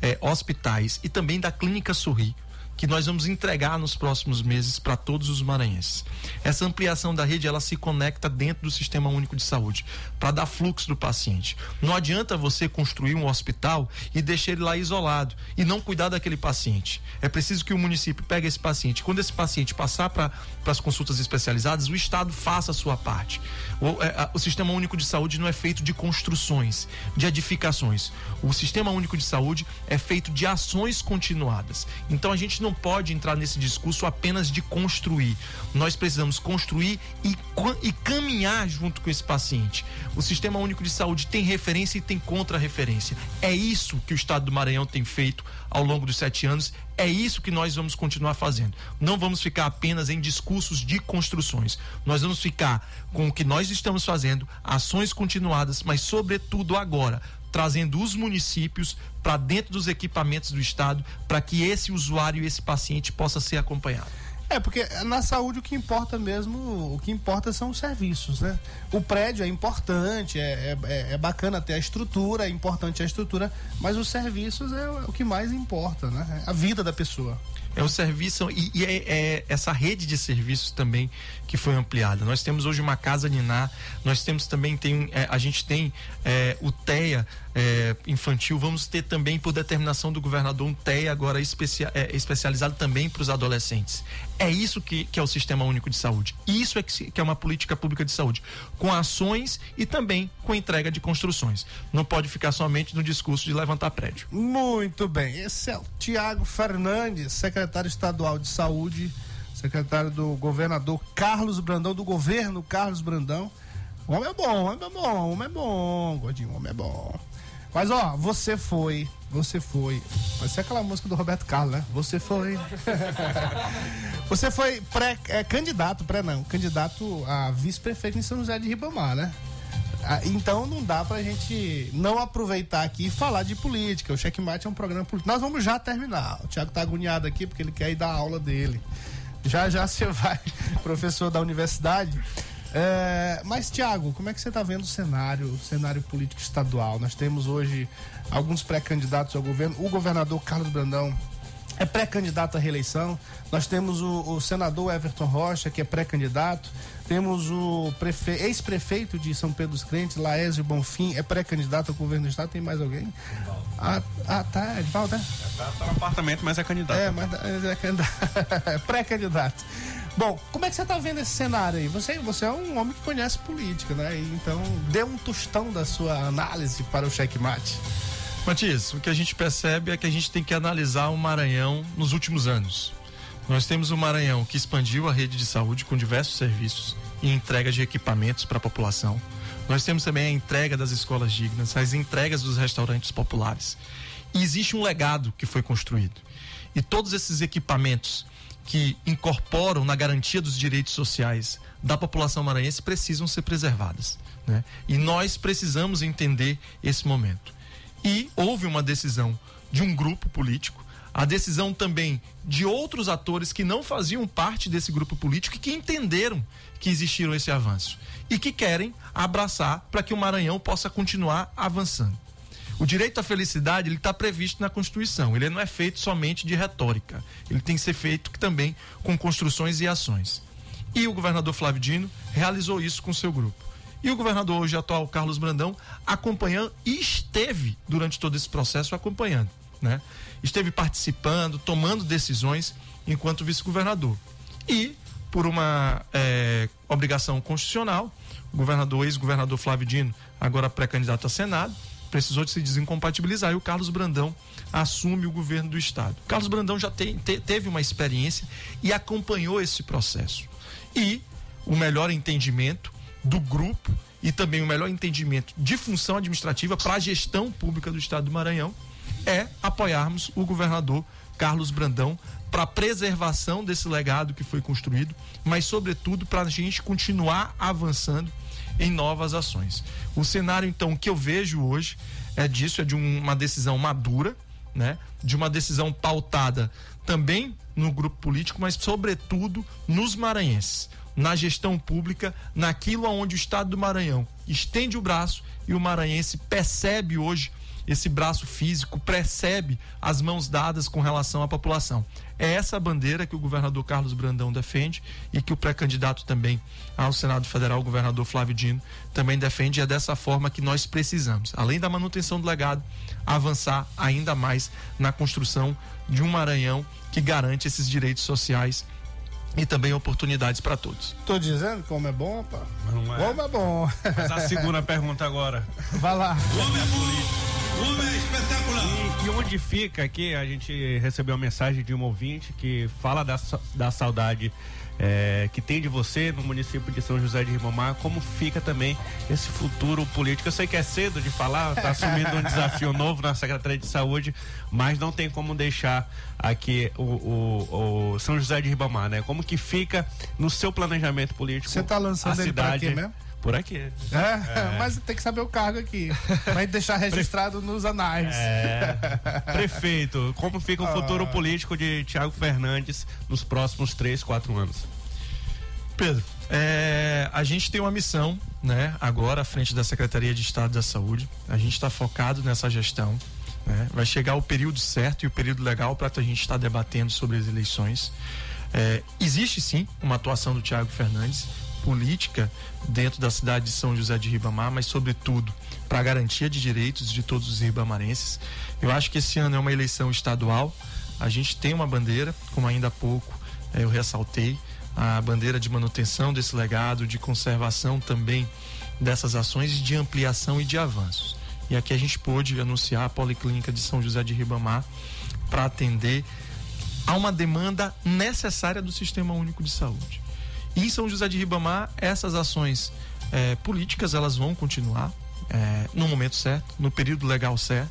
H: eh, hospitais e também da Clínica Sorri, que nós vamos entregar nos próximos meses para todos os maranhenses. Essa ampliação da rede, ela se conecta dentro do Sistema Único de Saúde, para dar fluxo do paciente. Não adianta você construir um hospital e deixar ele lá isolado e não cuidar daquele paciente. É preciso que o município pegue esse paciente. Quando esse paciente passar para as consultas especializadas, o Estado faça a sua parte. O, é, o Sistema Único de Saúde não é feito de construções, de edificações. O Sistema Único de Saúde é feito de ações continuadas. Então a gente não pode entrar nesse discurso apenas de construir. Nós precisamos construir e, e caminhar junto com esse paciente. O Sistema Único de Saúde tem referência e tem contra-referência. É isso que o Estado do Maranhão tem feito ao longo dos sete anos. É isso que nós vamos continuar fazendo. Não vamos ficar apenas em discursos de construções. Nós vamos ficar com o que nós estamos fazendo, ações continuadas, mas, sobretudo, agora, trazendo os municípios para dentro dos equipamentos do Estado para que esse usuário, esse paciente possa ser acompanhado.
A: É, porque na saúde o que importa mesmo, o que importa são os serviços, né? O prédio é importante, é, é, é bacana ter a estrutura, é importante a estrutura, mas os serviços é o que mais importa, né? A vida da pessoa.
H: É o serviço e, e é, é, essa rede de serviços também que foi ampliada. Nós temos hoje uma casa Niná, nós temos também tem é, a gente tem é, o TEA é, infantil, vamos ter também por determinação do governador um TEA agora especia, é, especializado também para os adolescentes. É isso que, que é o Sistema Único de Saúde. Isso é que, que é uma política pública de saúde, com ações e também com entrega de construções. Não pode ficar somente no discurso de levantar prédio.
A: Muito bem. Esse é o Tiago Fernandes, secretário estadual de saúde, secretário do governador Carlos Brandão, do governo Carlos Brandão. O homem é bom, o homem é bom, o homem é bom, Godinho, o homem é bom. Mas ó, você foi, você foi. Vai ser aquela música do Roberto Carlos, né? Você foi. você foi pré-candidato, é, pré não, candidato a vice-prefeito em São José de Ribamar, né? Ah, então não dá pra gente não aproveitar aqui e falar de política. O Checkmate é um programa político. Nós vamos já terminar. O Thiago tá agoniado aqui porque ele quer ir dar aula dele. Já já você vai, professor da universidade. É, mas, Tiago, como é que você está vendo o cenário, o cenário político estadual? Nós temos hoje alguns pré-candidatos ao governo. O governador Carlos Brandão é pré-candidato à reeleição. Nós temos o, o senador Everton Rocha, que é pré-candidato. Temos o prefe... ex-prefeito de São Pedro dos Crentes, Laésio Bonfim, é pré-candidato ao governo do estado. Tem mais alguém? Ah, ah, tá, Edvaldo, né?
F: É, tá no apartamento, mas é candidato.
A: É, mas é, é, é pré-candidato. Bom, como é que você está vendo esse cenário aí? Você, você é um homem que conhece política, né? Então, dê um tostão da sua análise para o checkmate.
H: Matias, o que a gente percebe é que a gente tem que analisar o Maranhão nos últimos anos. Nós temos o Maranhão que expandiu a rede de saúde com diversos serviços e entrega de equipamentos para a população. Nós temos também a entrega das escolas dignas, as entregas dos restaurantes populares. E existe um legado que foi construído. E todos esses equipamentos que incorporam na garantia dos direitos sociais da população maranhense precisam ser preservadas. Né? E nós precisamos entender esse momento. E houve uma decisão de um grupo político, a decisão também de outros atores que não faziam parte desse grupo político e que entenderam que existiram esse avanço e que querem abraçar para que o Maranhão possa continuar avançando. O direito à felicidade ele está previsto na Constituição. Ele não é feito somente de retórica. Ele tem que ser feito também com construções e ações. E o governador Flávio Dino realizou isso com seu grupo. E o governador hoje atual, Carlos Brandão, acompanhando e esteve durante todo esse processo acompanhando, né? Esteve participando, tomando decisões enquanto vice-governador. E, por uma é, obrigação constitucional, o governador, ex-governador Flávio Dino, agora pré-candidato a Senado, precisou de se desincompatibilizar e o Carlos Brandão assume o governo do estado. O Carlos Brandão já te, te, teve uma experiência e acompanhou esse processo. E o melhor entendimento do grupo e também o melhor entendimento de função administrativa para a gestão pública do estado do Maranhão é apoiarmos o governador Carlos Brandão para preservação desse legado que foi construído, mas sobretudo para a gente continuar avançando em novas ações. O cenário então que eu vejo hoje é disso, é de uma decisão madura, né? De uma decisão pautada também no grupo político, mas sobretudo nos maranhenses na gestão pública, naquilo onde o Estado do Maranhão estende o braço e o maranhense percebe hoje esse braço físico percebe as mãos dadas com relação à população. É essa bandeira que o governador Carlos Brandão defende e que o pré-candidato também ao Senado Federal, o governador Flávio Dino, também defende. E é dessa forma que nós precisamos, além da manutenção do legado, avançar ainda mais na construção de um Maranhão que garante esses direitos sociais e também oportunidades para todos.
A: Tô dizendo como é bom, pá.
F: Não é.
A: Como é bom.
F: Mas a segunda pergunta agora.
A: Vai lá.
F: E, e onde fica aqui? A gente recebeu uma mensagem de um ouvinte que fala da, da saudade é, que tem de você no município de São José de Ribamar. Como fica também esse futuro político? Eu sei que é cedo de falar, está assumindo um desafio novo na Secretaria de Saúde, mas não tem como deixar aqui o, o- o São José de Ribamar, né? Como que fica no seu planejamento político?
A: Você tá lançando
F: a
A: ele pra
F: cidade
A: quê mesmo?
F: Por aqui.
A: É, mas tem que saber o cargo aqui. Vai deixar registrado nos anais.
F: É. Prefeito, como fica o futuro político de Tiago Fernandes nos próximos três, quatro anos?
H: Pedro, é, a gente tem uma missão, né? Agora à frente da Secretaria de Estado da Saúde. A gente está focado nessa gestão. né? Vai chegar o período certo e o período legal para a gente estar debatendo sobre as eleições. É, existe sim uma atuação do Tiago Fernandes política dentro da cidade de São José de Ribamar, mas sobretudo para a garantia de direitos de todos os ribamarenses. Eu acho que esse ano é uma eleição estadual. A gente tem uma bandeira, como ainda há pouco eh, eu ressaltei, a bandeira de manutenção desse legado, de conservação também dessas ações de ampliação e de avanços. E aqui a gente pôde anunciar a Policlínica de São José de Ribamar para atender a uma demanda necessária do Sistema Único de Saúde. Em São José de Ribamar, essas ações eh, políticas elas vão continuar eh, no momento certo, no período legal certo.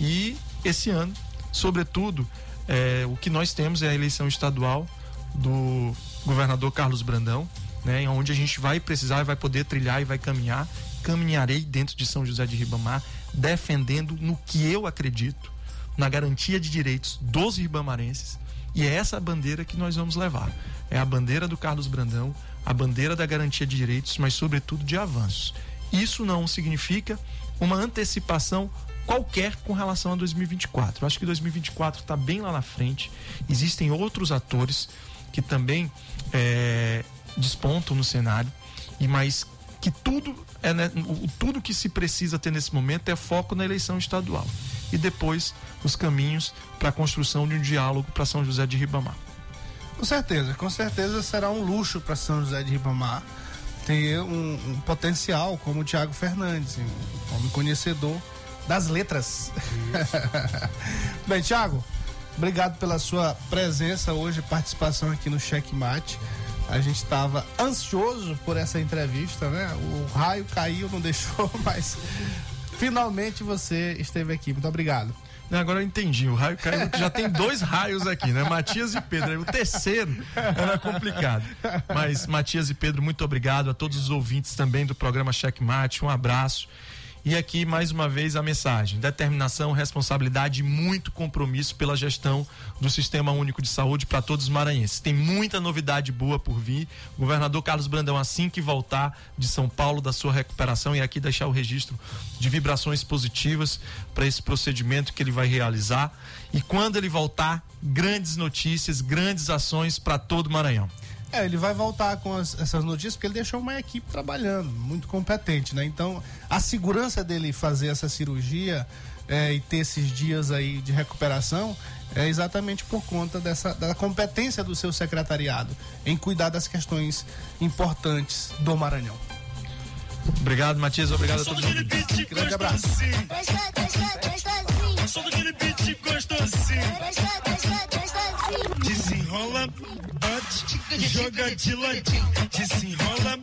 H: E esse ano, sobretudo, eh, o que nós temos é a eleição estadual do governador Carlos Brandão, né, onde a gente vai precisar e vai poder trilhar e vai caminhar. Caminharei dentro de São José de Ribamar, defendendo no que eu acredito, na garantia de direitos dos ribamarenses. E é essa bandeira que nós vamos levar. É a bandeira do Carlos Brandão, a bandeira da garantia de direitos, mas sobretudo de avanços. Isso não significa uma antecipação qualquer com relação a 2024. Eu acho que 2024 está bem lá na frente. Existem outros atores que também é, despontam no cenário, e mas que tudo é né, o- tudo que se precisa ter nesse momento é foco na eleição estadual e depois os caminhos para a construção de um diálogo para São José de Ribamar.
A: Com certeza, com certeza será um luxo para São José de Ribamar ter um, um potencial como o Thiago Fernandes, um homem conhecedor das letras. Bem, Thiago, obrigado pela sua presença hoje, participação aqui no Checkmate. A gente estava ansioso por essa entrevista, né? O raio caiu, não deixou, mas finalmente você esteve aqui. Muito obrigado.
H: Agora eu entendi, o raio caiu, já tem dois raios aqui, né? Matias e Pedro. O terceiro era complicado. Mas Matias e Pedro, muito obrigado a todos os ouvintes também do programa Checkmate. Um abraço. E aqui mais uma vez a mensagem: determinação, responsabilidade e muito compromisso pela gestão do Sistema Único de Saúde para todos os maranhenses. Tem muita novidade boa por vir. O governador Carlos Brandão, assim que voltar de São Paulo da sua recuperação, e aqui deixar o registro de vibrações positivas para esse procedimento que ele vai realizar. E quando ele voltar, grandes notícias, grandes ações para todo o Maranhão.
A: É, ele vai voltar com as- essas notícias porque ele deixou uma equipe trabalhando, muito competente, né? Então, a segurança dele fazer essa cirurgia é, e ter esses dias aí de recuperação é exatamente por conta dessa da competência do seu secretariado em cuidar das questões importantes do Maranhão.
H: Obrigado, Matias. Obrigado a todos. os ouvintes.
A: Grande abraço.
E: Beat gostosinho. Desenrola, bate, joga de ladinho. Desenrola,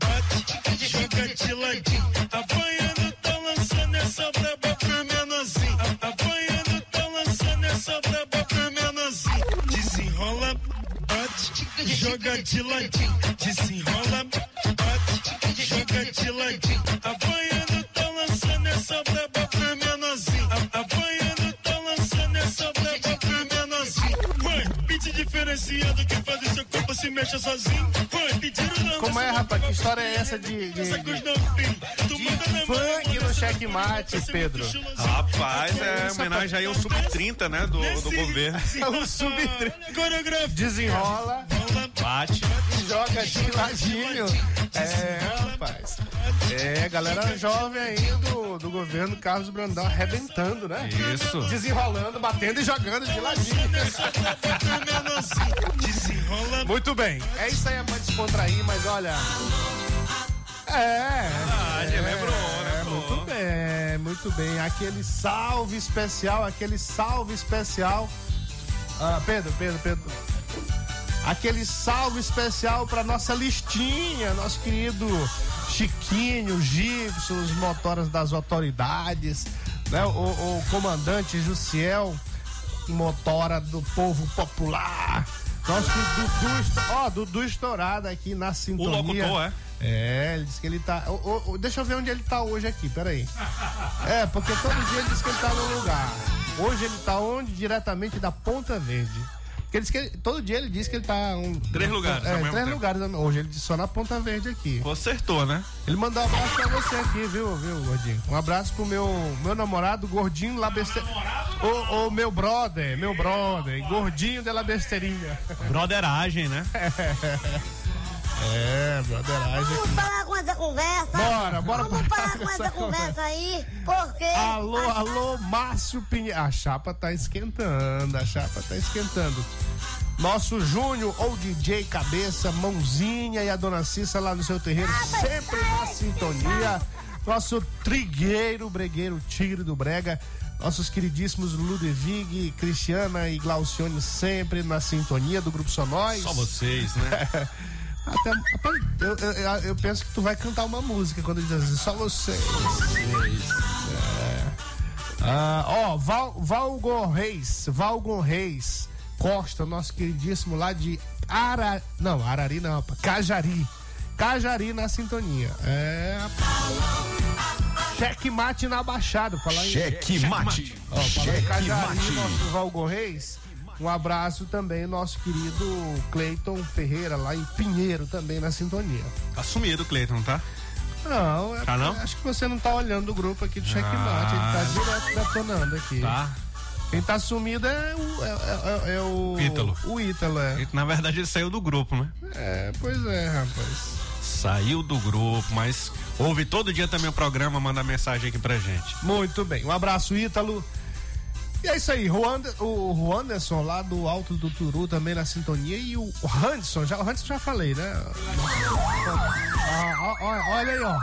E: bate, joga de ladinho. Apanhando, tá lançando essa braba pro menorzinho. Apanhando, tá lançando essa braba pro menorzinho. Desenrola, bate, joga de ladinho. Desenrola, bate, joga de ladinho. Mexa sozinho. Foi, pediram não.
A: Como é, rapaz? Que história é essa de, de, de,
E: na
A: funk no checkmate, Pedro?
F: Rapaz, é homenagem aí ao Sub-30, né? Do, do governo.
A: O sub-30
E: Coreografia.
A: desenrola,
F: Bate.
A: joga de ladinho. É, rapaz. É, galera jovem aí do, do governo Carlos Brandão arrebentando, né?
F: Isso.
A: Desenrolando, batendo e jogando de ladinho.
E: Desenrola.
A: Muito bem. É isso aí, é pra descontrair, mas olha. É.
F: Ah,
A: é,
F: lembrou, né,
A: muito bem, muito bem. Aquele salve especial, aquele salve especial. Ah, Pedro, Pedro, Pedro. Aquele salve especial para nossa listinha, nosso querido Chiquinho, Gibson, os motoras das autoridades, né? O, o comandante Jussiel, motora do povo popular. Nosso Dudu, ó, Dudu estourado aqui na
F: O
A: sintonia.
F: locutor, é?
A: É, ele disse que ele tá. deixa eu ver onde ele tá hoje aqui, peraí. É, porque todo dia ele diz que ele tá no lugar. Hoje ele tá onde? Diretamente da Ponta Verde. Porque ele que ele- todo dia ele diz que ele tá. Um,
F: Três lugares
A: É, três
F: tempo.
A: lugares. Hoje ele disse só na Ponta Verde aqui.
F: Consertou, né?
A: Ele mandou um abraço pra você aqui, viu, viu, Gordinho? Um abraço pro meu, meu namorado, Gordinho Labeste... Ô, ô, meu brother, meu brother, Gordinho de La Besteirinha.
F: Broderagem, né?
A: É, brotheragem
J: Vamos
A: aqui.
J: parar com essa conversa.
A: Bora, bora
J: Vamos
A: parar
J: parar
A: com essa
J: essa conversa aí, porque.
A: Alô, alô, Márcio Pinheiro. A chapa tá esquentando, a chapa tá esquentando. Nosso Júnior ou DJ Cabeça, Mãozinha e a Dona Cissa lá no seu terreiro, sempre na sintonia. Nosso trigueiro, bregueiro, tigre do brega. Nossos queridíssimos Ludwig, Cristiana e Glaucione sempre na sintonia do Grupo Sonóis.
F: Só vocês, né?
A: Até, rapaz, eu, eu, eu- penso que tu vai cantar uma música quando diz assim, só vocês. É. Ah, ó, Val, Valgon Reis, Valgon Reis Costa, nosso queridíssimo lá de Ara... Não, Arari não, rapaz, Cajari. Cajari na sintonia. É, rapaz. Checkmate na Baixada. Falar em,
B: Cheque mate.
A: ó, falar em
B: Cheque
A: Cajari,
B: mate.
A: nosso Valgon Reis. Um abraço também, nosso querido Cleiton Ferreira, lá em Pinheiro, também na sintonia.
F: Assumido, Cleiton, tá?
A: Não, é,
F: Tá não?
A: acho que você não tá olhando o grupo aqui do Checkmate, ele tá direto detonando aqui.
F: Tá.
A: Quem tá sumido é o. É, é- é o.
F: Ítalo.
A: O Ítalo, é.
F: Na verdade, ele saiu do grupo, né?
A: É, pois é, rapaz.
F: Saiu do grupo, mas ouve todo dia também o programa, manda mensagem aqui pra gente.
A: Muito bem, um abraço, Ítalo. E é isso aí, Juan, o Juanderson lá do Alto do Turu também na sintonia e o Hanson, já, o Hanson já falei, né? Ah, ó, ó, olha aí, ó.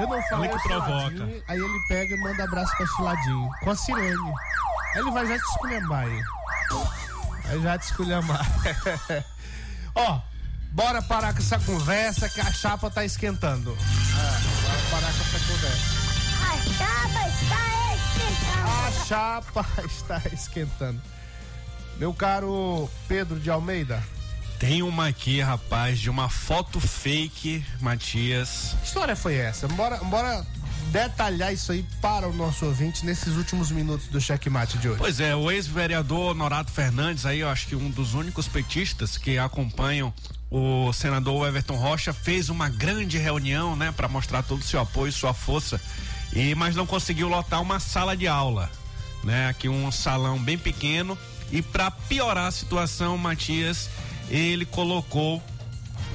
A: Eu não falei
F: Ele que provoca.
A: Aí ele pega e manda abraço pra Chiladinho, com a sirene. Aí ele vai já te esculhambar aí. Aí já te esculhambar. ó, bora parar com essa conversa que a chapa tá esquentando. É, bora parar com essa conversa.
J: A chapa está esquentando.
A: A chapa está esquentando. Meu caro Pedro de Almeida,
F: Tem uma aqui, rapaz, de uma foto fake, Matias.
A: que história foi essa? Bora, bora detalhar isso aí para o nosso ouvinte nesses últimos minutos do checkmate de hoje.
F: Pois é, o ex-vereador Honorato Fernandes, aí eu acho que um dos únicos petistas que acompanham o senador Everton Rocha, fez uma grande reunião, né, para mostrar todo o seu apoio, sua força, e mas não conseguiu lotar uma sala de aula, né, aqui um salão bem pequeno, e para piorar a situação, Matias, ele colocou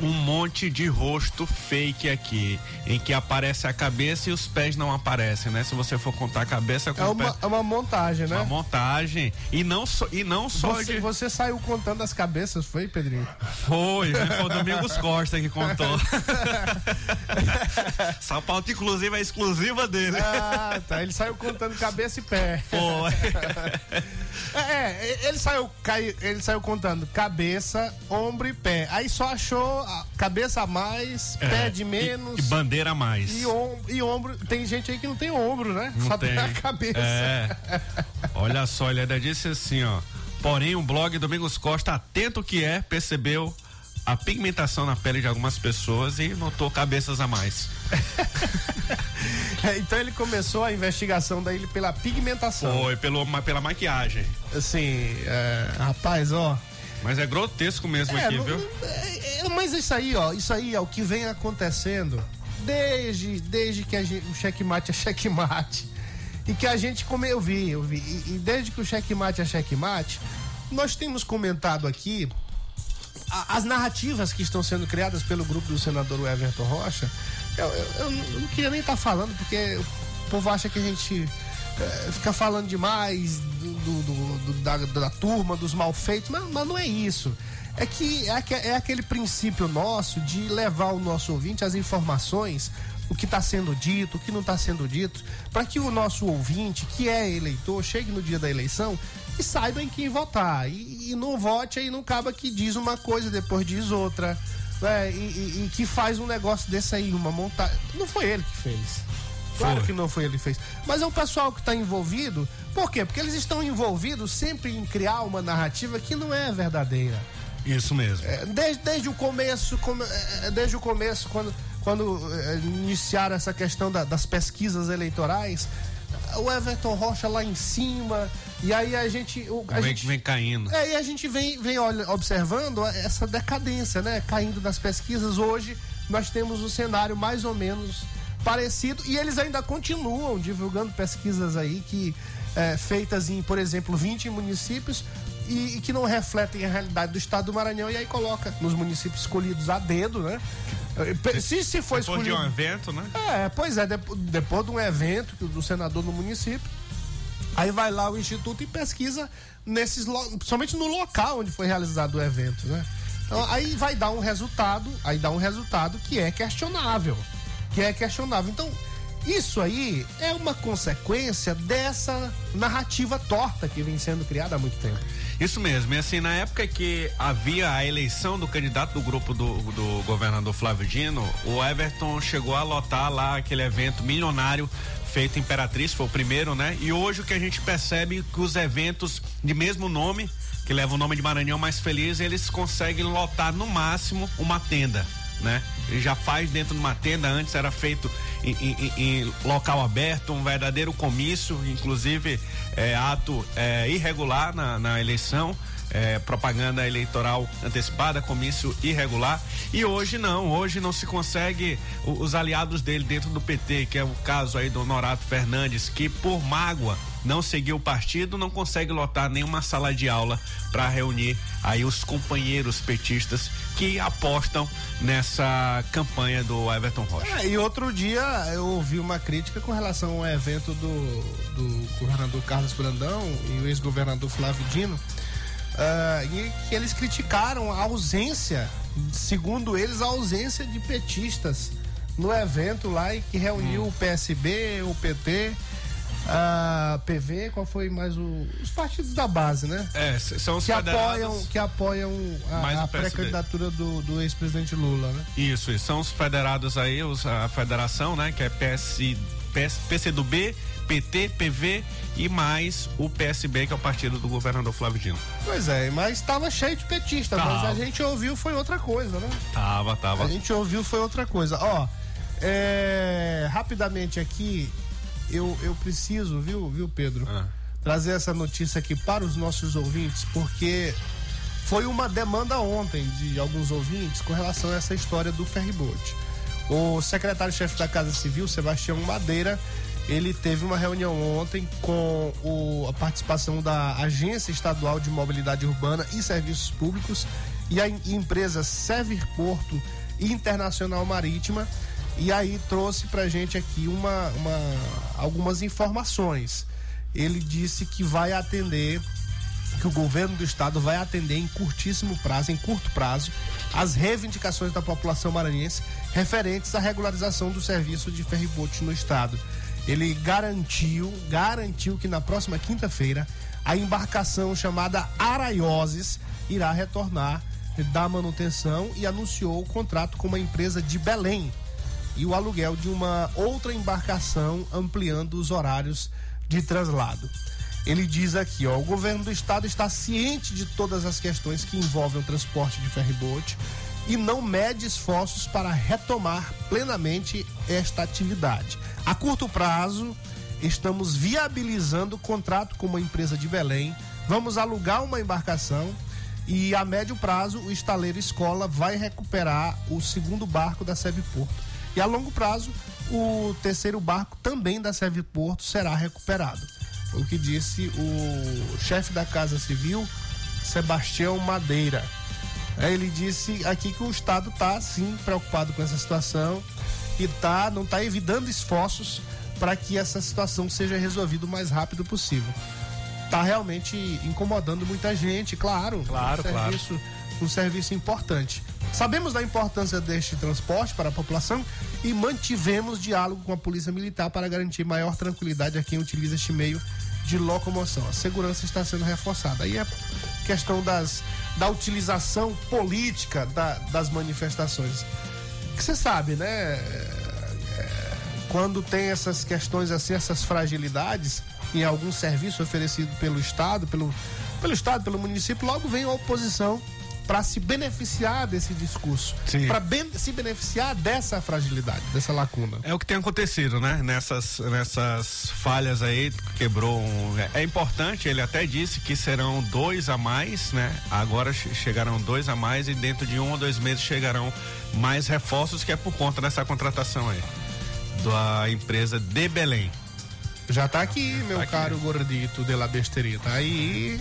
F: um monte de rosto fake aqui, em que aparece a cabeça e os pés não aparecem, né? Se você for contar a cabeça com
A: É
F: o
A: uma,
F: pé-
A: é uma montagem, né?
F: uma montagem. E não só, e não só
A: Você,
F: de.
A: você saiu contando as cabeças, foi, Pedrinho?
F: Foi, né? Foi o Domingos Costa que contou. Essa pauta, inclusive, é exclusiva dele.
A: Ah, tá. Ele saiu contando cabeça e pé.
F: Foi.
A: É, é, ele saiu, ele saiu contando cabeça, ombro e pé. Aí só achou cabeça a mais, pé de menos.
F: É, E, e bandeira a mais.
A: E, om- e ombro. Tem gente aí que não tem ombro, né?
F: Não
A: Só
F: tem.
A: a cabeça.
F: É. Olha só, ele ainda disse assim, ó. Porém, o blog Domingos Costa, atento que é, percebeu a pigmentação na pele de algumas pessoas e notou cabeças a mais.
A: Então ele começou a investigação daí pela pigmentação.
F: Foi pelo, pela maquiagem.
A: Assim, é, rapaz, ó.
F: Mas é grotesco mesmo
A: É,
F: aqui,
A: não-
F: viu?
A: é, é, mas isso aí, ó, isso aí é o que vem acontecendo desde, desde que a gente, o checkmate é checkmate. E que a gente, como eu vi, eu vi, e, e desde que o checkmate é checkmate, nós temos comentado aqui as narrativas que estão sendo criadas pelo grupo do senador Everton Rocha. Eu, eu- eu não queria nem estar falando, porque o povo acha que a gente eh, fica falando demais do, do- do- da, da turma, dos malfeitos, mas, mas não é isso. É que é, é aquele princípio nosso de levar o nosso ouvinte as informações, o que está sendo dito, o que não está sendo dito, para que o nosso ouvinte, que é eleitor, chegue no dia da eleição e saiba em quem votar. E, e não vote aí, não acaba que diz uma coisa, depois diz outra. né? E, e- e que faz um negócio desse aí, uma montagem. Não foi ele que fez. Claro
F: Foi.
A: que não foi ele que fez. Mas é o pessoal que está envolvido. Por quê? Porque eles estão envolvidos sempre em criar uma narrativa que não é verdadeira.
F: Isso mesmo.
A: É, Desde, desde o começo, come- é, desde o começo, quando, quando é, iniciaram essa questão da- das pesquisas eleitorais, o Everton Rocha lá em cima, e aí a gente. o- a
F: Vem,
A: gente
F: vem caindo.
A: é, e a gente vem, vem olha- observando essa decadência, né? Caindo das pesquisas. Hoje nós temos um cenário mais ou menos parecido e eles ainda continuam divulgando pesquisas aí que é, feitas em, por exemplo, 20 municípios e, e que não refletem a realidade do estado do Maranhão e aí coloca nos municípios escolhidos a dedo, né? Eh, Se, se for
F: Depois de
A: escolhido.
F: um evento, né?
A: É, pois é, depo- depois de um evento que- do senador no município, aí vai lá o instituto e pesquisa nesses, somente no local onde foi realizado o evento, né? Então, aí vai dar um resultado, aí dá um resultado que é questionável, que é questionável. Então, isso aí é uma consequência dessa narrativa torta que vem sendo criada há muito tempo.
F: Isso mesmo, e assim, na época que havia a eleição do candidato do grupo do, do governador Flávio Dino, o Everton chegou a lotar lá aquele evento milionário feito Imperatriz, foi o primeiro, né? E hoje o que a gente percebe é que os eventos de mesmo nome, que leva o nome de Maranhão Mais Feliz, eles conseguem lotar no máximo uma tenda. Né? Ele já faz dentro de uma tenda, antes era feito em, em- em- local aberto, um verdadeiro comício, inclusive é, ato é, irregular na, na eleição, é, propaganda eleitoral antecipada, comício irregular. E hoje não, hoje não se consegue os aliados dele dentro do PT, que é o caso aí do Norato Fernandes, que por mágoa não seguiu o partido, não consegue lotar nenhuma sala de aula para reunir aí os companheiros petistas que apostam nessa campanha do Everton Rocha.
A: É, e outro dia eu ouvi uma crítica com relação ao evento do, do governador Carlos Brandão e o ex-governador Flávio Dino, ah, e que eles criticaram a ausência, segundo eles, a ausência de petistas no evento lá e que reuniu o PSB, o PT, a PV, qual foi mais o. Os partidos da base, né?
F: É, são os
A: que apoiam, que apoiam a, a pré-candidatura do, do ex-presidente Lula, né?
F: Isso, isso, são os federados aí, os, a federação, né? Que é PS, PS, PCdoB, PT, PV e mais o PSB, que é o partido do governador Flávio Dino.
A: Pois é, mas estava cheio de petista, mas
F: Tava.
A: a gente ouviu foi outra coisa, né?
F: Tava, tava.
A: A gente ouviu foi outra coisa. Ó, é, rapidamente aqui, eu, eu preciso, viu, viu, Pedro?
F: Ah.
A: Trazer essa notícia aqui para os nossos ouvintes, porque foi uma demanda ontem de alguns ouvintes com relação a essa história do ferribote. O secretário-chefe da Casa Civil, Sebastião Madeira, ele teve uma reunião ontem com o- a participação da Agência Estadual de Mobilidade Urbana e Serviços Públicos e a em- empresa Servir Porto Internacional Marítima. E aí trouxe pra gente aqui uma, uma- algumas informações. Ele disse que vai atender que o governo do estado vai atender em curtíssimo prazo, em curto prazo, as reivindicações da população maranhense referentes à regularização do serviço de ferribote no estado. Ele garantiu, garantiu que na próxima quinta-feira a embarcação chamada Araioses irá retornar da manutenção e anunciou o contrato com uma empresa de Belém e o aluguel de uma outra embarcação ampliando os horários de traslado. Ele diz aqui, ó, o governo do estado está ciente de todas as questões que envolvem o transporte de ferribote e não mede esforços para retomar plenamente esta atividade. A curto prazo, estamos viabilizando o contrato com uma empresa de Belém. Vamos alugar uma embarcação E a médio prazo, o estaleiro Escola vai recuperar o segundo barco da Seve Porto. E a longo prazo, o terceiro barco também da Seve Porto será recuperado. Foi o que disse o chefe da Casa Civil, Sebastião Madeira. É, Ele disse aqui que o Estado está sim preocupado com essa situação e tá, não está evitando esforços para que essa situação seja resolvida o mais rápido possível. Tá realmente incomodando muita gente, claro.
F: Claro,
A: um
F: claro.
A: serviço, Um serviço importante. Sabemos da importância deste transporte para a população e mantivemos diálogo com a Polícia Militar para garantir maior tranquilidade a quem utiliza este meio de locomoção. A segurança está sendo reforçada. Aí é questão das, da utilização política da- das manifestações. Que você sabe, né? Quando tem essas questões assim, essas fragilidades em algum serviço oferecido pelo Estado, pelo, pelo Estado, pelo município, logo vem a oposição para se beneficiar desse discurso,
F: Sim.
A: para se beneficiar dessa fragilidade, dessa lacuna.
F: É o que tem acontecido, né? Nessas, nessas falhas aí, quebrou um. É importante, ele até disse que serão dois a mais, né? Agora che- chegarão dois a mais e dentro de um ou dois meses chegarão mais reforços, que é por conta dessa contratação aí. Da empresa de Belém.
A: Já tá aqui, meu
F: aqui.
A: caro gordito de la besteira. Tá aí.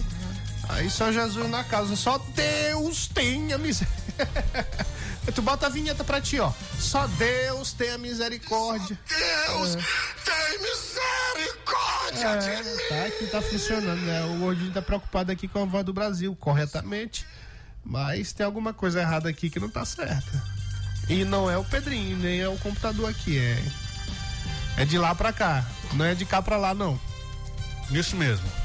A: Aí só Jesus na casa. Só Deus tenha misericórdia. tu bota a vinheta pra ti, ó. Só Deus tenha misericórdia.
E: Deus tem misericórdia
A: É, tá aqui, tá funcionando, né? O gordinho tá preocupado aqui com a voz do Brasil, corretamente. Mas tem alguma coisa errada aqui que não tá certa. E não é o Pedrinho, nem é o computador aqui. É, é de lá pra cá. Não é de cá pra lá, não.
F: Isso mesmo.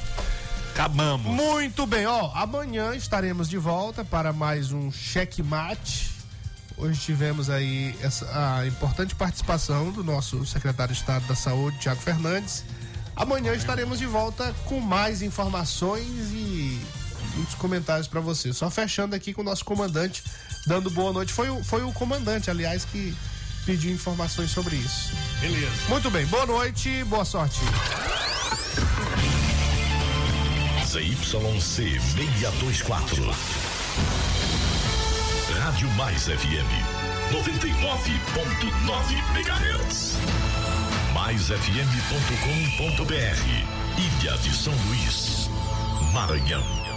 F: Acabamos.
A: Muito bem, ó. Amanhã estaremos de volta para mais um checkmate. Hoje tivemos aí essa, a importante participação do nosso secretário de Estado da Saúde, Tiago Fernandes. Amanhã estaremos de volta com mais informações e muitos comentários para você. Só fechando aqui com o nosso comandante, dando boa noite. Foi o, foi o comandante, aliás, que pediu informações sobre isso.
F: Beleza.
A: Muito bem, boa noite, boa sorte.
B: ZYC 624. Rádio Mais FM 99.9 MHz. MaisFM.com.br. Ilha de São Luís, Maranhão.